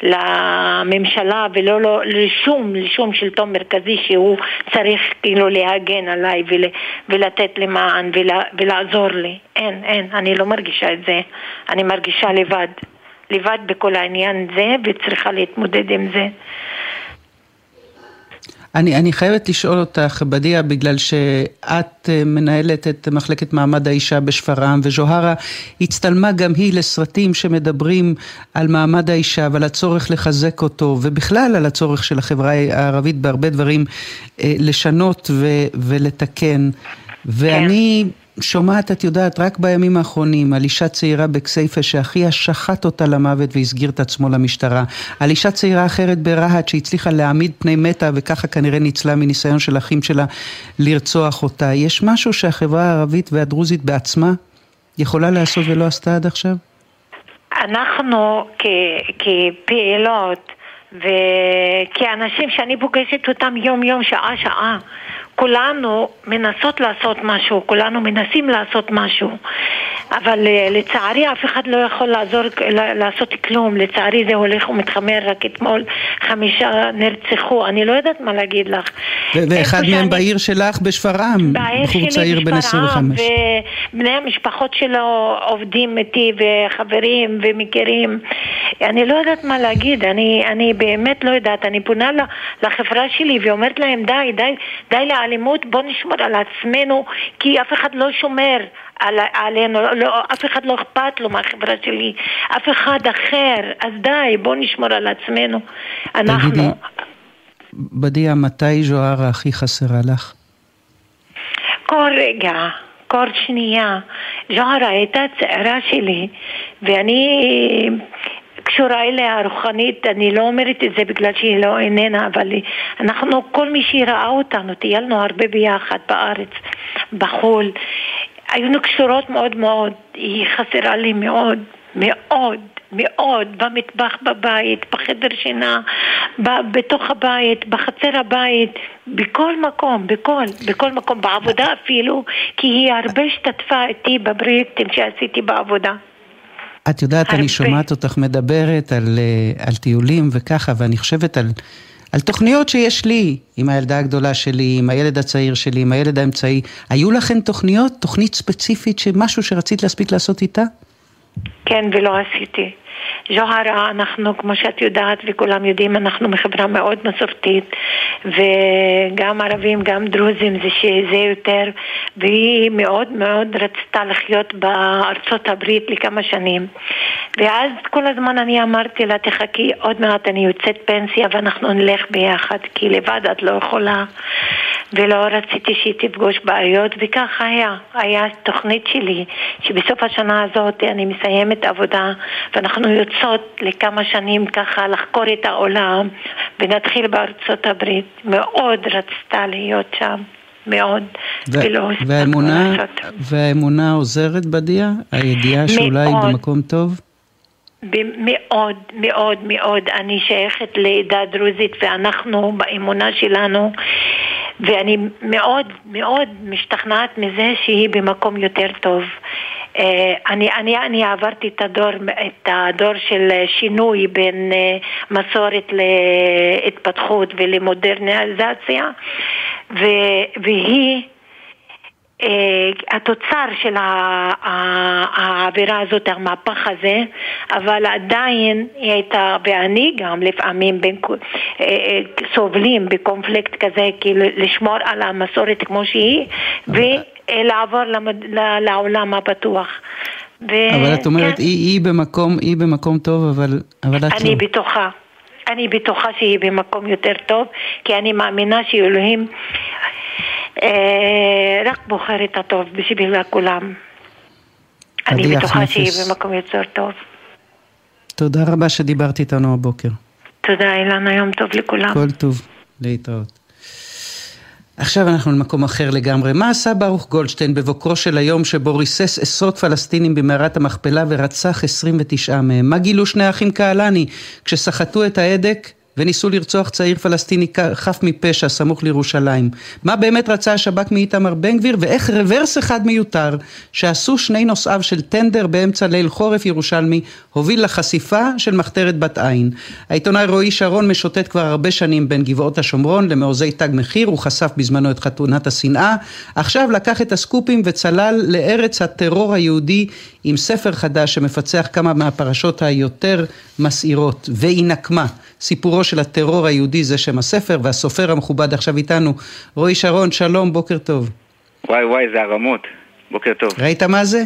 לממשלה ולא לא, לשום, לשום שלטון מרכזי שהוא צריך כאילו להגן עליי ול, ולתת למען ול, ולעזור לי. אין, אין, אני לא מרגישה את זה, אני מרגישה לבד. לבד בכל העניין הזה וצריכה להתמודד עם זה. אני, אני חייבת לשאול אותך, בדיה, בגלל שאת אה, מנהלת את מחלקת מעמד האישה בשפרעם, וז'והרה הצטלמה גם היא לסרטים שמדברים על מעמד האישה ועל הצורך לחזק אותו, ובכלל על הצורך של החברה הערבית בהרבה דברים אה, לשנות ו, ולתקן. ואני... שומעת, את יודעת, רק בימים האחרונים, על אישה צעירה בכסייפה שאחיה שחט אותה למוות והסגיר את עצמו למשטרה. על אישה צעירה אחרת ברהט שהצליחה להעמיד פני מתה וככה כנראה ניצלה מניסיון של אחים שלה לרצוח אותה. יש משהו שהחברה הערבית והדרוזית בעצמה יכולה לעשות ולא עשתה עד עכשיו? אנחנו כפעילות וכאנשים שאני פוגשת אותם יום יום, שעה שעה, כולנו מנסות לעשות משהו, כולנו מנסים לעשות משהו, אבל אה, לצערי אף אחד לא יכול לעזור, לעשות כלום, לצערי זה הולך ומתחמר, רק אתמול חמישה נרצחו, אני לא יודעת מה להגיד לך. ואחד מהם בעיר שלך בשפרעם, בחור צעיר בן 25. ובני המשפחות שלו עובדים איתי וחברים ומכירים, אני לא יודעת מה להגיד, אני, אני באמת לא יודעת, אני פונה לחברה שלי ואומרת להם די, די, די לאלימות, בוא נשמור על עצמנו, כי אף אחד לא שומר על, עלינו, לא, אף אחד לא אכפת לו מהחברה שלי, אף אחד אחר, אז די, בוא נשמור על עצמנו. אנחנו... תגידי, בדיה, מתי ז'והרה הכי חסרה לך? כל רגע. כל שנייה. ז'והרה הייתה צעירה שלי, ואני קשורה אליה רוחנית, אני לא אומרת את זה בגלל שהיא לא איננה, אבל אנחנו, כל מי שראה אותנו, טיילנו הרבה ביחד בארץ, בחו"ל, היינו קשורות מאוד מאוד, היא חסרה לי מאוד, מאוד. מאוד, במטבח בבית, בחדר שינה, בתוך הבית, בחצר הבית, בכל מקום, בכל, בכל מקום, בעבודה אפילו, כי היא הרבה השתתפה איתי בפרויקטים שעשיתי בעבודה. את יודעת, הרבה. אני שומעת אותך מדברת על, אה, על טיולים וככה, ואני חושבת על, על תוכניות שיש לי, עם הילדה הגדולה שלי, עם הילד הצעיר שלי, עם הילד האמצעי. היו לכן תוכניות, תוכנית ספציפית, שמשהו שרצית להספיק לעשות איתה? כן, ולא עשיתי. ז'והרה, אנחנו, כמו שאת יודעת וכולם יודעים, אנחנו מחברה מאוד מסורתית וגם ערבים, גם דרוזים, זה שזה יותר והיא מאוד מאוד רצתה לחיות בארצות הברית לכמה שנים ואז כל הזמן אני אמרתי לה, תחכי, עוד מעט אני יוצאת פנסיה ואנחנו נלך ביחד כי לבד את לא יכולה ולא רציתי שהיא תפגוש בעיות וככה היה, היה תוכנית שלי שבסוף השנה הזאת אני מסיימת עבודה ואנחנו יוצאות לכמה שנים ככה לחקור את העולם ונתחיל בארצות הברית. מאוד רצתה להיות שם. מאוד, ו- ולא והאמונה, והאמונה עוזרת בדיה? הידיעה שאולי היא במקום טוב? מאוד, מאוד, מאוד. אני שייכת לעדה דרוזית ואנחנו באמונה שלנו ואני מאוד, מאוד משתכנעת מזה שהיא במקום יותר טוב. אה, אני, אני, אני עברתי את הדור, את הדור של שינוי בין אה, מסורת להתפתחות ולמודרניזציה והיא התוצר של העבירה הזאת, המהפך הזה, אבל עדיין היא הייתה, ואני גם לפעמים בין, אה, אה, סובלים בקונפליקט כזה, כאילו לשמור על המסורת כמו שהיא, ולעבור לעולם הפתוח. ו- אבל את אומרת, כן. היא, היא, במקום, היא במקום טוב, אבל, אבל את אני לא. בטוחה. אני בטוחה שהיא במקום יותר טוב, כי אני מאמינה שאלוהים אה, רק בוחר את הטוב בשביל כולם. אני בטוחה שהיא. במקום יותר טוב. תודה רבה שדיברת איתנו הבוקר. תודה אילנה, יום טוב לכולם. כל טוב, להתראות. עכשיו אנחנו למקום אחר לגמרי. מה עשה ברוך גולדשטיין בבוקרו של היום שבו ריסס עשרות פלסטינים במערת המכפלה ורצח 29 מהם? מה גילו שני האחים קהלני כשסחטו את ההדק וניסו לרצוח צעיר פלסטיני חף מפשע סמוך לירושלים? מה באמת רצה השב"כ מאיתמר בן גביר ואיך רוורס אחד מיותר שעשו שני נוסעיו של טנדר באמצע ליל חורף ירושלמי הוביל לחשיפה של מחתרת בת עין. העיתונאי רועי שרון משוטט כבר הרבה שנים בין גבעות השומרון למעוזי תג מחיר, הוא חשף בזמנו את חתונת השנאה, עכשיו לקח את הסקופים וצלל לארץ הטרור היהודי עם ספר חדש שמפצח כמה מהפרשות היותר מסעירות, והיא נקמה. סיפורו של הטרור היהודי זה שם הספר, והסופר המכובד עכשיו איתנו, רועי שרון, שלום, בוקר טוב. וואי וואי, זה הרמות. בוקר טוב. ראית מה זה?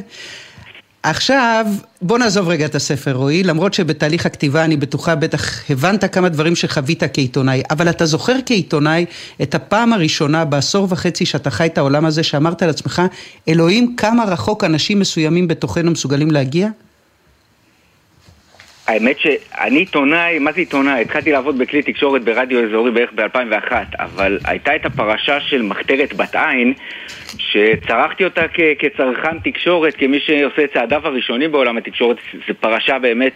עכשיו, בוא נעזוב רגע את הספר, רועי, למרות שבתהליך הכתיבה אני בטוחה בטח הבנת כמה דברים שחווית כעיתונאי, אבל אתה זוכר כעיתונאי את הפעם הראשונה בעשור וחצי שאתה חי את העולם הזה, שאמרת לעצמך, אלוהים, כמה רחוק אנשים מסוימים בתוכנו מסוגלים להגיע? האמת שאני עיתונאי, מה זה עיתונאי? התחלתי לעבוד בכלי תקשורת ברדיו אזורי בערך ב-2001, אבל הייתה את הפרשה של מחתרת בת עין, שצרכתי אותה כ- כצרכן תקשורת, כמי שעושה את צעדיו הראשונים בעולם התקשורת, זו פרשה באמת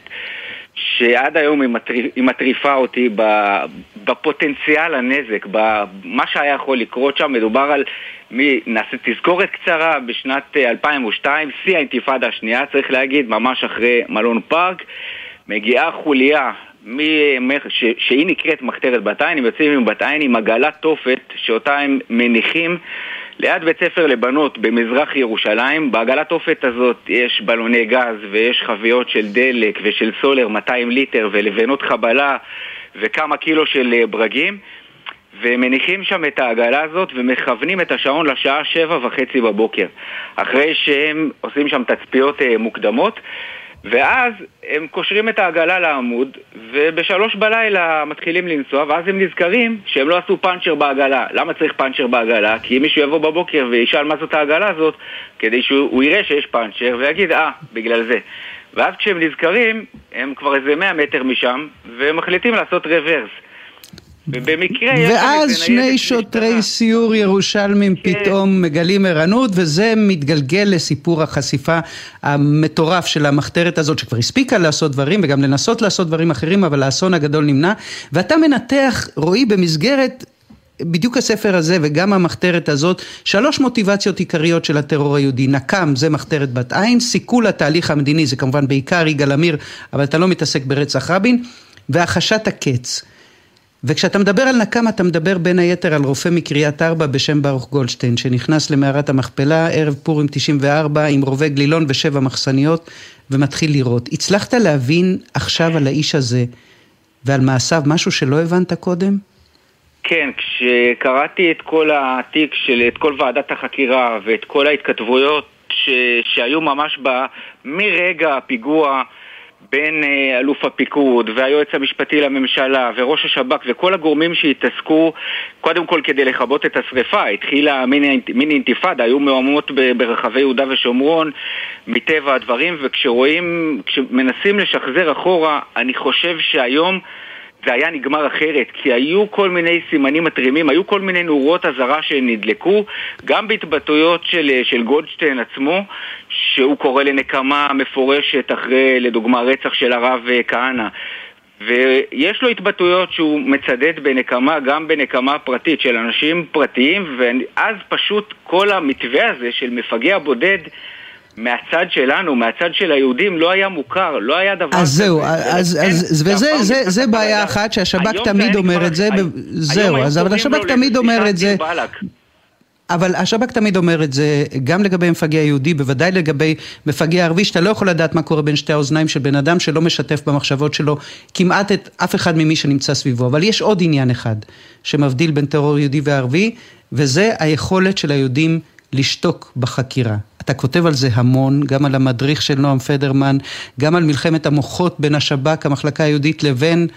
שעד היום היא, היא מטריפה אותי בפוטנציאל הנזק, במה שהיה יכול לקרות שם, מדובר על, מי, נעשה תזכורת קצרה, בשנת אה, 2002, שיא האינתיפאדה השנייה, צריך להגיד, ממש אחרי מלון פארק, מגיעה חוליה ש- שהיא נקראת מחתרת בת עין, הם יוצאים עם בת עין עם עגלת תופת שאותה הם מניחים ליד בית ספר לבנות במזרח ירושלים. בעגלת תופת הזאת יש בלוני גז ויש חביות של דלק ושל סולר 200 ליטר ולבנות חבלה וכמה קילו של אה, ברגים ומניחים שם את העגלה הזאת ומכוונים את השעון לשעה שבע וחצי בבוקר אחרי שהם עושים שם תצפיות אה, מוקדמות ואז הם קושרים את העגלה לעמוד, ובשלוש בלילה מתחילים לנסוע, ואז הם נזכרים שהם לא עשו פאנצ'ר בעגלה. למה צריך פאנצ'ר בעגלה? כי אם מישהו יבוא בבוקר וישאל מה זאת העגלה הזאת, כדי שהוא יראה שיש פאנצ'ר, ויגיד, אה, בגלל זה. ואז כשהם נזכרים, הם כבר איזה 100 מטר משם, והם מחליטים לעשות רוורס. ובמקרה ואז שני שוטרי סיור ירושלמים כן. פתאום מגלים ערנות, וזה מתגלגל לסיפור החשיפה המטורף של המחתרת הזאת, שכבר הספיקה לעשות דברים וגם לנסות לעשות דברים אחרים, אבל האסון הגדול נמנע. ואתה מנתח, רועי, במסגרת... בדיוק הספר הזה וגם המחתרת הזאת, שלוש מוטיבציות עיקריות של הטרור היהודי. נקם זה מחתרת בת עין, סיכול התהליך המדיני זה כמובן בעיקר יגאל עמיר, אבל אתה לא מתעסק ברצח רבין, והחשת הקץ. וכשאתה מדבר על נקם אתה מדבר בין היתר על רופא מקריית ארבע בשם ברוך גולדשטיין שנכנס למערת המכפלה ערב פורים 94 עם רובה גלילון ושבע מחסניות ומתחיל לירות. הצלחת להבין עכשיו על האיש הזה ועל מעשיו משהו שלא הבנת קודם? כן, כשקראתי את כל התיק של, את כל ועדת החקירה ואת כל ההתכתבויות ש, שהיו ממש ב, מרגע הפיגוע בין אה, אלוף הפיקוד והיועץ המשפטי לממשלה וראש השב"כ וכל הגורמים שהתעסקו קודם כל כדי לכבות את השריפה התחילה מיני, אינתיפאדה, היו מהומות ברחבי יהודה ושומרון מטבע הדברים וכשרואים, כשמנסים לשחזר אחורה אני חושב שהיום זה היה נגמר אחרת, כי היו כל מיני סימנים מתרימים, היו כל מיני נורות אזהרה שנדלקו, גם בהתבטאויות של, של גולדשטיין עצמו, שהוא קורא לנקמה מפורשת אחרי, לדוגמה, רצח של הרב אה, כהנא. ויש לו התבטאויות שהוא מצדד בנקמה, גם בנקמה פרטית של אנשים פרטיים, ואז פשוט כל המתווה הזה של מפגע בודד מהצד שלנו, מהצד של היהודים, לא היה מוכר, לא היה דבר אז זהו, כזה. אז, אין אז, וזה זה, זה בעיה. אחת שהשב"כ תמיד אומר את זה, זהו, אז אבל השב"כ תמיד אומר את זה. אבל השב"כ תמיד אומר את זה גם לגבי מפגע יהודי, בוודאי לגבי מפגע ערבי, שאתה לא יכול לדעת מה קורה בין שתי האוזניים של בן אדם שלא משתף במחשבות שלו כמעט את אף אחד ממי שנמצא סביבו. אבל יש עוד עניין אחד שמבדיל בין טרור יהודי וערבי, וזה היכולת של היהודים לשתוק בחקירה. אתה כותב על זה המון, גם על המדריך של נועם פדרמן, גם על מלחמת המוחות בין השב"כ, המחלקה היהודית, לבין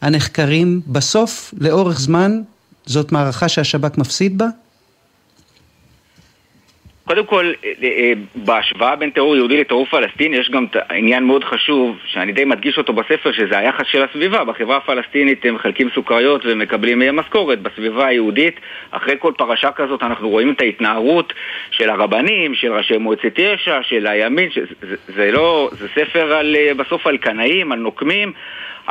הנחקרים. בסוף, לאורך זמן, זאת מערכה שהשב"כ מפסיד בה? קודם כל, אה, אה, בהשוואה בין טרור יהודי לטרור פלסטיני יש גם עניין מאוד חשוב, שאני די מדגיש אותו בספר, שזה היחס של הסביבה. בחברה הפלסטינית הם מחלקים סוכריות ומקבלים משכורת. בסביבה היהודית, אחרי כל פרשה כזאת אנחנו רואים את ההתנערות של הרבנים, של ראשי מועצת יש"ע, של הימין, זה, זה לא, זה ספר על, אה, בסוף על קנאים, על נוקמים.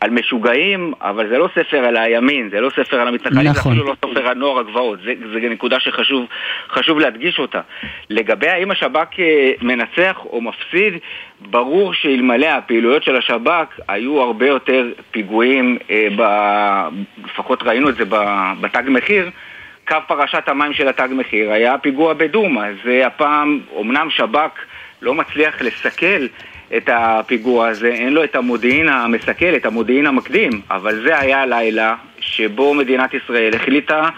על משוגעים, אבל זה לא ספר על הימין, זה לא ספר על המתנחלים, נכון. זה אפילו לא ספר על נוער הגבעות, זו נקודה שחשוב להדגיש אותה. לגבי האם השב"כ אה, מנצח או מפסיד, ברור שאלמלא הפעילויות של השב"כ היו הרבה יותר פיגועים, אה, ב... לפחות ראינו את זה בתג מחיר, קו פרשת המים של התג מחיר היה פיגוע בדומא, זה הפעם, אמנם שב"כ לא מצליח לסכל את הפיגוע הזה, אין לו את המודיעין המסכל, את המודיעין המקדים, אבל זה היה הלילה שבו מדינת ישראל החליטה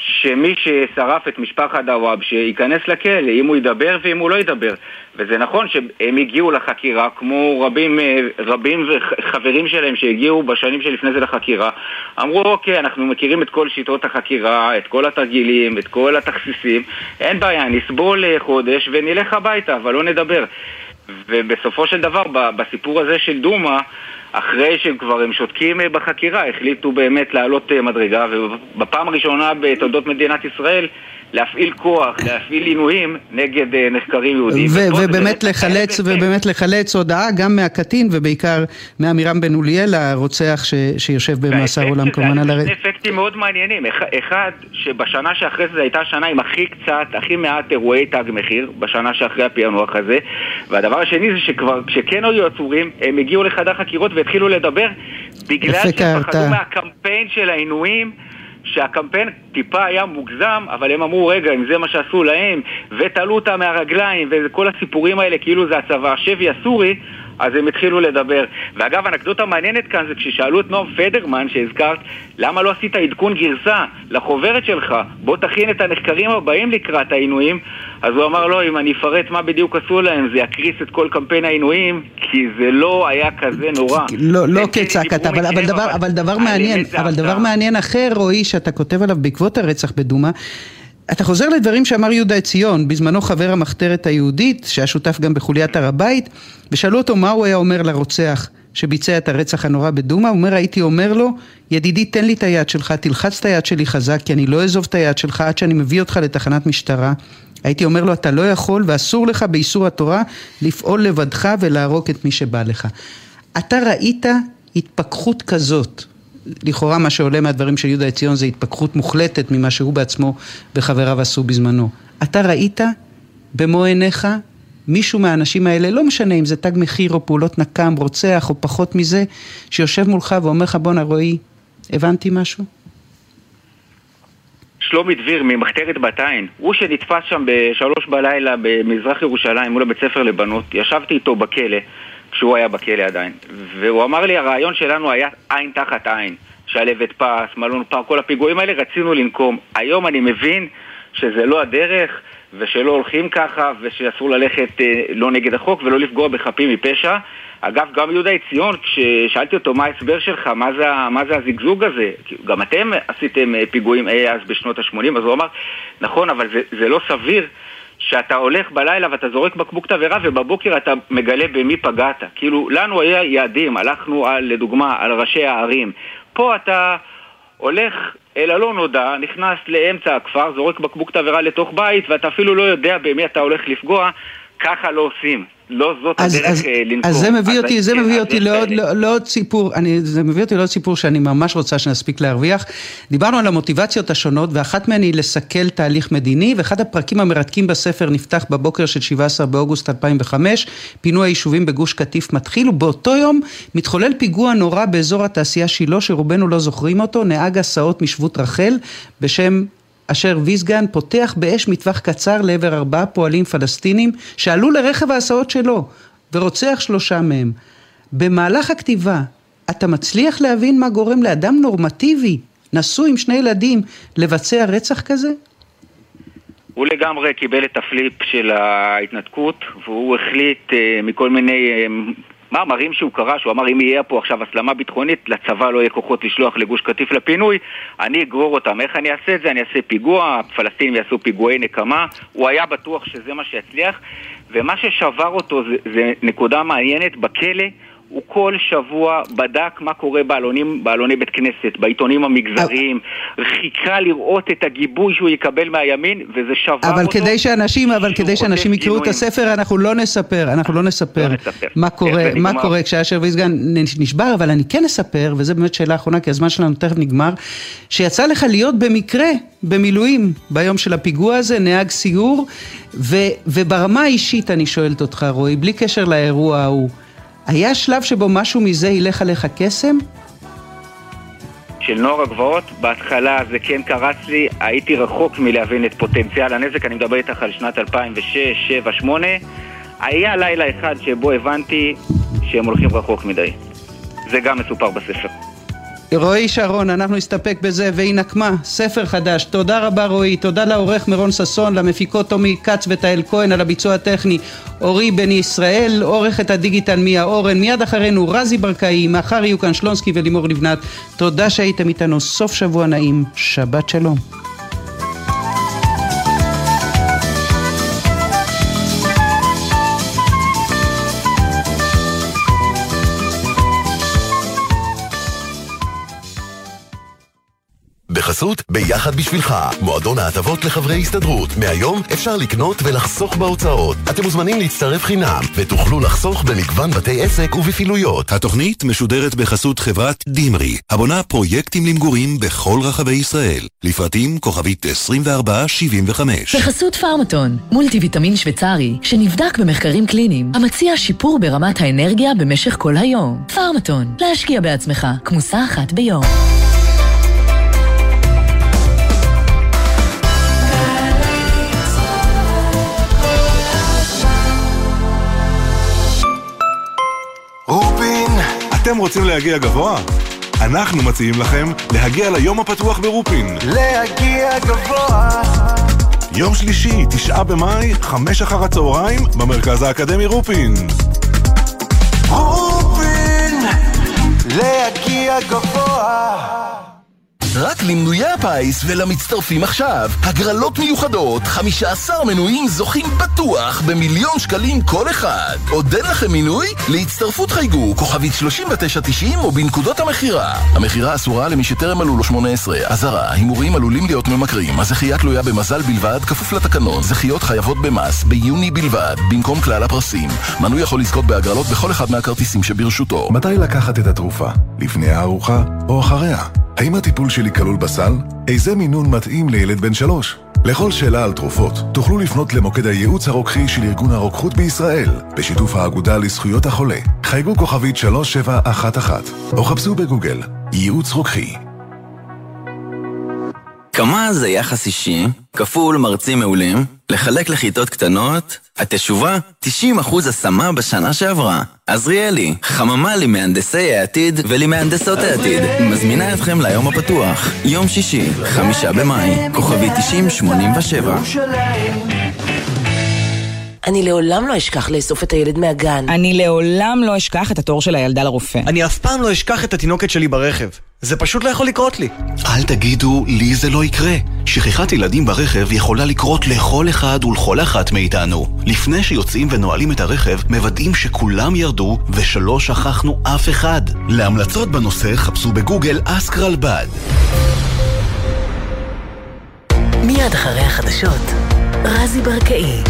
שמי ששרף את משפחת דוואבשה ייכנס לכלא, אם הוא ידבר ואם הוא לא ידבר. וזה נכון שהם הגיעו לחקירה, כמו רבים, אה, רבים וחברים שלהם שהגיעו בשנים שלפני זה לחקירה, אמרו אוקיי, אנחנו מכירים את כל שיטות החקירה, את כל התרגילים, את כל התכסיסים, אין בעיה, נסבול אה, חודש ונלך הביתה, אבל לא נדבר. ובסופו של דבר, בסיפור הזה של דומא, אחרי שהם כבר הם שותקים אה, בחקירה, החליטו באמת לעלות אה, מדרגה, ובפעם הראשונה בתולדות מדינת ישראל להפעיל כוח, להפעיל עינויים נגד אה, נחקרים יהודים. ובאמת לחלץ, ובאמת לחלץ הודעה גם מהקטין ובעיקר מעמירם בן אוליאל, הרוצח שיושב במאסר עולם כמובן על. שני אפקטים מאוד מעניינים. אחד, שבשנה שאחרי זה הייתה שנה עם הכי קצת, הכי מעט אירועי תג מחיר, בשנה שאחרי הפענוח הזה. והדבר השני זה שכבר, כשכן היו עצורים, הם הגיעו לחדר חקירות והתחילו לדבר בגלל שהם פחדו מהקמפיין של העינויים. שהקמפיין טיפה היה מוגזם, אבל הם אמרו, רגע, אם זה מה שעשו להם, ותלו אותם מהרגליים, וכל הסיפורים האלה כאילו זה הצבא השבי הסורי, אז הם התחילו לדבר. ואגב, אנקדוטה מעניינת כאן זה כששאלו את נועם פדרמן, שהזכרת, למה לא עשית עדכון גרסה לחוברת שלך? בוא תכין את הנחקרים הבאים לקראת העינויים. אז הוא אמר, לא, אם אני אפרט מה בדיוק עשו להם, זה יקריס את כל קמפיין העינויים, כי זה לא היה כזה נורא. לא, לא כצעקתה, אבל, אבל, דבר, אבל דבר מעניין, אבל דבר מעניין אחר, רועי, שאתה כותב עליו בעקבות הרצח בדומא, אתה חוזר לדברים שאמר יהודה עציון, בזמנו חבר המחתרת היהודית, שהיה שותף גם בחוליית הר הבית, ושאלו אותו מה הוא היה אומר לרוצח שביצע את הרצח הנורא בדומא, הוא אומר הייתי אומר לו, ידידי תן לי את היד שלך, תלחץ את היד שלי חזק, כי אני לא אעזוב את היד שלך עד שאני מביא אותך לתחנת משטרה. הייתי אומר לו אתה לא יכול ואסור לך באיסור התורה לפעול לבדך ולהרוג את מי שבא לך. אתה ראית התפכחות כזאת לכאורה מה שעולה מהדברים של יהודה עציון זה התפכחות מוחלטת ממה שהוא בעצמו וחבריו עשו בזמנו. אתה ראית במו עיניך מישהו מהאנשים האלה, לא משנה אם זה תג מחיר או פעולות נקם, רוצח או פחות מזה, שיושב מולך ואומר לך בואנה רועי, הבנתי משהו? שלומי דביר ממחתרת בת עין, הוא שנתפס שם בשלוש בלילה במזרח ירושלים מול הבית ספר לבנות, ישבתי איתו בכלא כשהוא היה בכלא עדיין. והוא אמר לי, הרעיון שלנו היה עין תחת עין. שלוות פס, מלון פארק, כל הפיגועים האלה רצינו לנקום. היום אני מבין שזה לא הדרך, ושלא הולכים ככה, ושאסור ללכת אה, לא נגד החוק ולא לפגוע בחפים מפשע. אגב, גם יהודה עציון, כששאלתי אותו מה ההסבר שלך, מה זה, מה זה הזיגזוג הזה, גם אתם עשיתם אה, פיגועים אי אז בשנות ה-80, אז הוא אמר, נכון, אבל זה, זה לא סביר שאתה הולך בלילה ואתה זורק בקבוק תבערה ובבוקר אתה מגלה במי פגעת. כאילו, לנו היה יעדים, הלכנו על, לדוגמה על ראשי הערים. פה אתה הולך אל הלא נודע, נכנס לאמצע הכפר, זורק בקבוק תבערה לתוך בית ואתה אפילו לא יודע במי אתה הולך לפגוע, ככה לא עושים. לא זאת אז, הדרך אז, אה, לנקום. אז זה מביא אותי, זה מביא אותי לעוד, לעוד, לעוד סיפור, אני, זה מביא אותי לעוד סיפור שאני ממש רוצה שנספיק להרוויח. דיברנו על המוטיבציות השונות, ואחת מהן היא לסכל תהליך מדיני, ואחד הפרקים המרתקים בספר נפתח בבוקר של 17 באוגוסט 2005, פינוי היישובים בגוש קטיף מתחיל, ובאותו יום מתחולל פיגוע נורא באזור התעשייה שילה, שרובנו לא זוכרים אותו, נהג הסעות משבות רחל, בשם אשר ויסגן פותח באש מטווח קצר לעבר ארבעה פועלים פלסטינים שעלו לרכב ההסעות שלו ורוצח שלושה מהם. במהלך הכתיבה אתה מצליח להבין מה גורם לאדם נורמטיבי, נשוי עם שני ילדים, לבצע רצח כזה? הוא לגמרי קיבל את הפליפ של ההתנתקות והוא החליט אה, מכל מיני אה, מאמרים שהוא קרא, שהוא אמר אם יהיה פה עכשיו הסלמה ביטחונית, לצבא לא יהיה כוחות לשלוח לגוש קטיף לפינוי, אני אגרור אותם. איך אני אעשה את זה? אני אעשה פיגוע, הפלסטינים יעשו פיגועי נקמה, הוא היה בטוח שזה מה שיצליח, ומה ששבר אותו זה, זה נקודה מעניינת, בכלא הוא כל שבוע בדק מה קורה בעלונים, בעלוני בית כנסת, בעיתונים המגזריים, חיכה לראות את הגיבוי שהוא יקבל מהימין, וזה שבר אבל אותו. כדי שאנשים, אבל כדי שאנשים יקראו את. הספר, אנחנו לא נספר, אנחנו לא נספר מה קורה, איך זה מה נגמר? קורה כשאשר ויסגן נשבר, אבל אני כן אספר, וזו באמת שאלה אחרונה, כי הזמן שלנו תכף נגמר, שיצא לך להיות במקרה במילואים ביום של הפיגוע הזה, נהג סיור, ו, וברמה האישית אני שואלת אותך, רועי, בלי קשר לאירוע ההוא, היה שלב שבו משהו מזה ילך עליך קסם? של נוער הגבעות, בהתחלה זה כן קרץ לי, הייתי רחוק מלהבין את פוטנציאל הנזק, אני מדבר איתך על שנת 2006, 2007, 2008 היה לילה אחד שבו הבנתי שהם הולכים רחוק מדי. זה גם מסופר בספר. רועי שרון, אנחנו נסתפק בזה, והיא נקמה, ספר חדש. תודה רבה רועי, תודה לעורך מרון ששון, למפיקות טומי כץ ותהל כהן על הביצוע הטכני, אורי בן ישראל, עורכת הדיגיטל מיה אורן, מיד אחרינו רזי ברקאי, מחר יהיו כאן שלונסקי ולימור לבנת. תודה שהייתם איתנו, סוף שבוע נעים, שבת שלום. בחסות ביחד בשבילך, מועדון ההטבות לחברי הסתדרות. מהיום אפשר לקנות ולחסוך בהוצאות. אתם מוזמנים להצטרף חינם, ותוכלו לחסוך במגוון בתי עסק ובפעילויות. התוכנית משודרת בחסות חברת דימרי, הבונה פרויקטים למגורים בכל רחבי ישראל. לפרטים כוכבית 2475. בחסות פארמטון, מולטי ויטמין שוויצרי, שנבדק במחקרים קליניים, המציע שיפור ברמת האנרגיה במשך כל היום. פארמטון, להשקיע בעצמך, כמוסה אחת ביום. רופין! אתם רוצים להגיע גבוה? אנחנו מציעים לכם להגיע ליום הפתוח ברופין. להגיע גבוה יום שלישי, תשעה במאי, חמש אחר הצהריים, במרכז האקדמי רופין. רופין להגיע גבוה רק למנויי הפיס ולמצטרפים עכשיו, הגרלות מיוחדות, 15 מנויים זוכים בטוח במיליון שקלים כל אחד. עוד אין לכם מינוי? להצטרפות חייגו, כוכבית 3990 או בנקודות המכירה. המכירה אסורה למי שטרם מלאו לו 18. אזהרה, הימורים עלולים להיות ממכרים. הזכייה תלויה במזל בלבד, כפוף לתקנון. זכיות חייבות במס, ביוני בלבד, במקום כלל הפרסים. מנוי יכול לזכות בהגרלות בכל אחד מהכרטיסים שברשותו. מתי לקחת את התרופה? לפני הארוחה או אחריה? האם הטיפול שלי כלול בסל? איזה מינון מתאים לילד בן שלוש? לכל שאלה על תרופות, תוכלו לפנות למוקד הייעוץ הרוקחי של ארגון הרוקחות בישראל, בשיתוף האגודה לזכויות החולה. חייגו כוכבית 3711, או חפשו בגוגל, ייעוץ רוקחי. כמה זה יחס אישי, כפול מרצים מעולים, לחלק לכיתות קטנות, התשובה, 90% השמה בשנה שעברה. עזריאלי, חממה למהנדסי העתיד ולמהנדסות העתיד, מזמינה אתכם ליום הפתוח, יום שישי, חמישה במאי, כוכבי 9087. אני לעולם לא אשכח לאסוף את הילד מהגן. אני לעולם לא אשכח את התור של הילדה לרופא. אני אף פעם לא אשכח את התינוקת שלי ברכב. זה פשוט לא יכול לקרות לי. אל תגידו, לי זה לא יקרה. שכחת ילדים ברכב יכולה לקרות לכל אחד ולכל אחת מאיתנו. לפני שיוצאים ונועלים את הרכב, מוודאים שכולם ירדו ושלא שכחנו אף אחד. להמלצות בנושא חפשו בגוגל אסק רלב"ד. מיד אחרי החדשות, רזי ברקאי.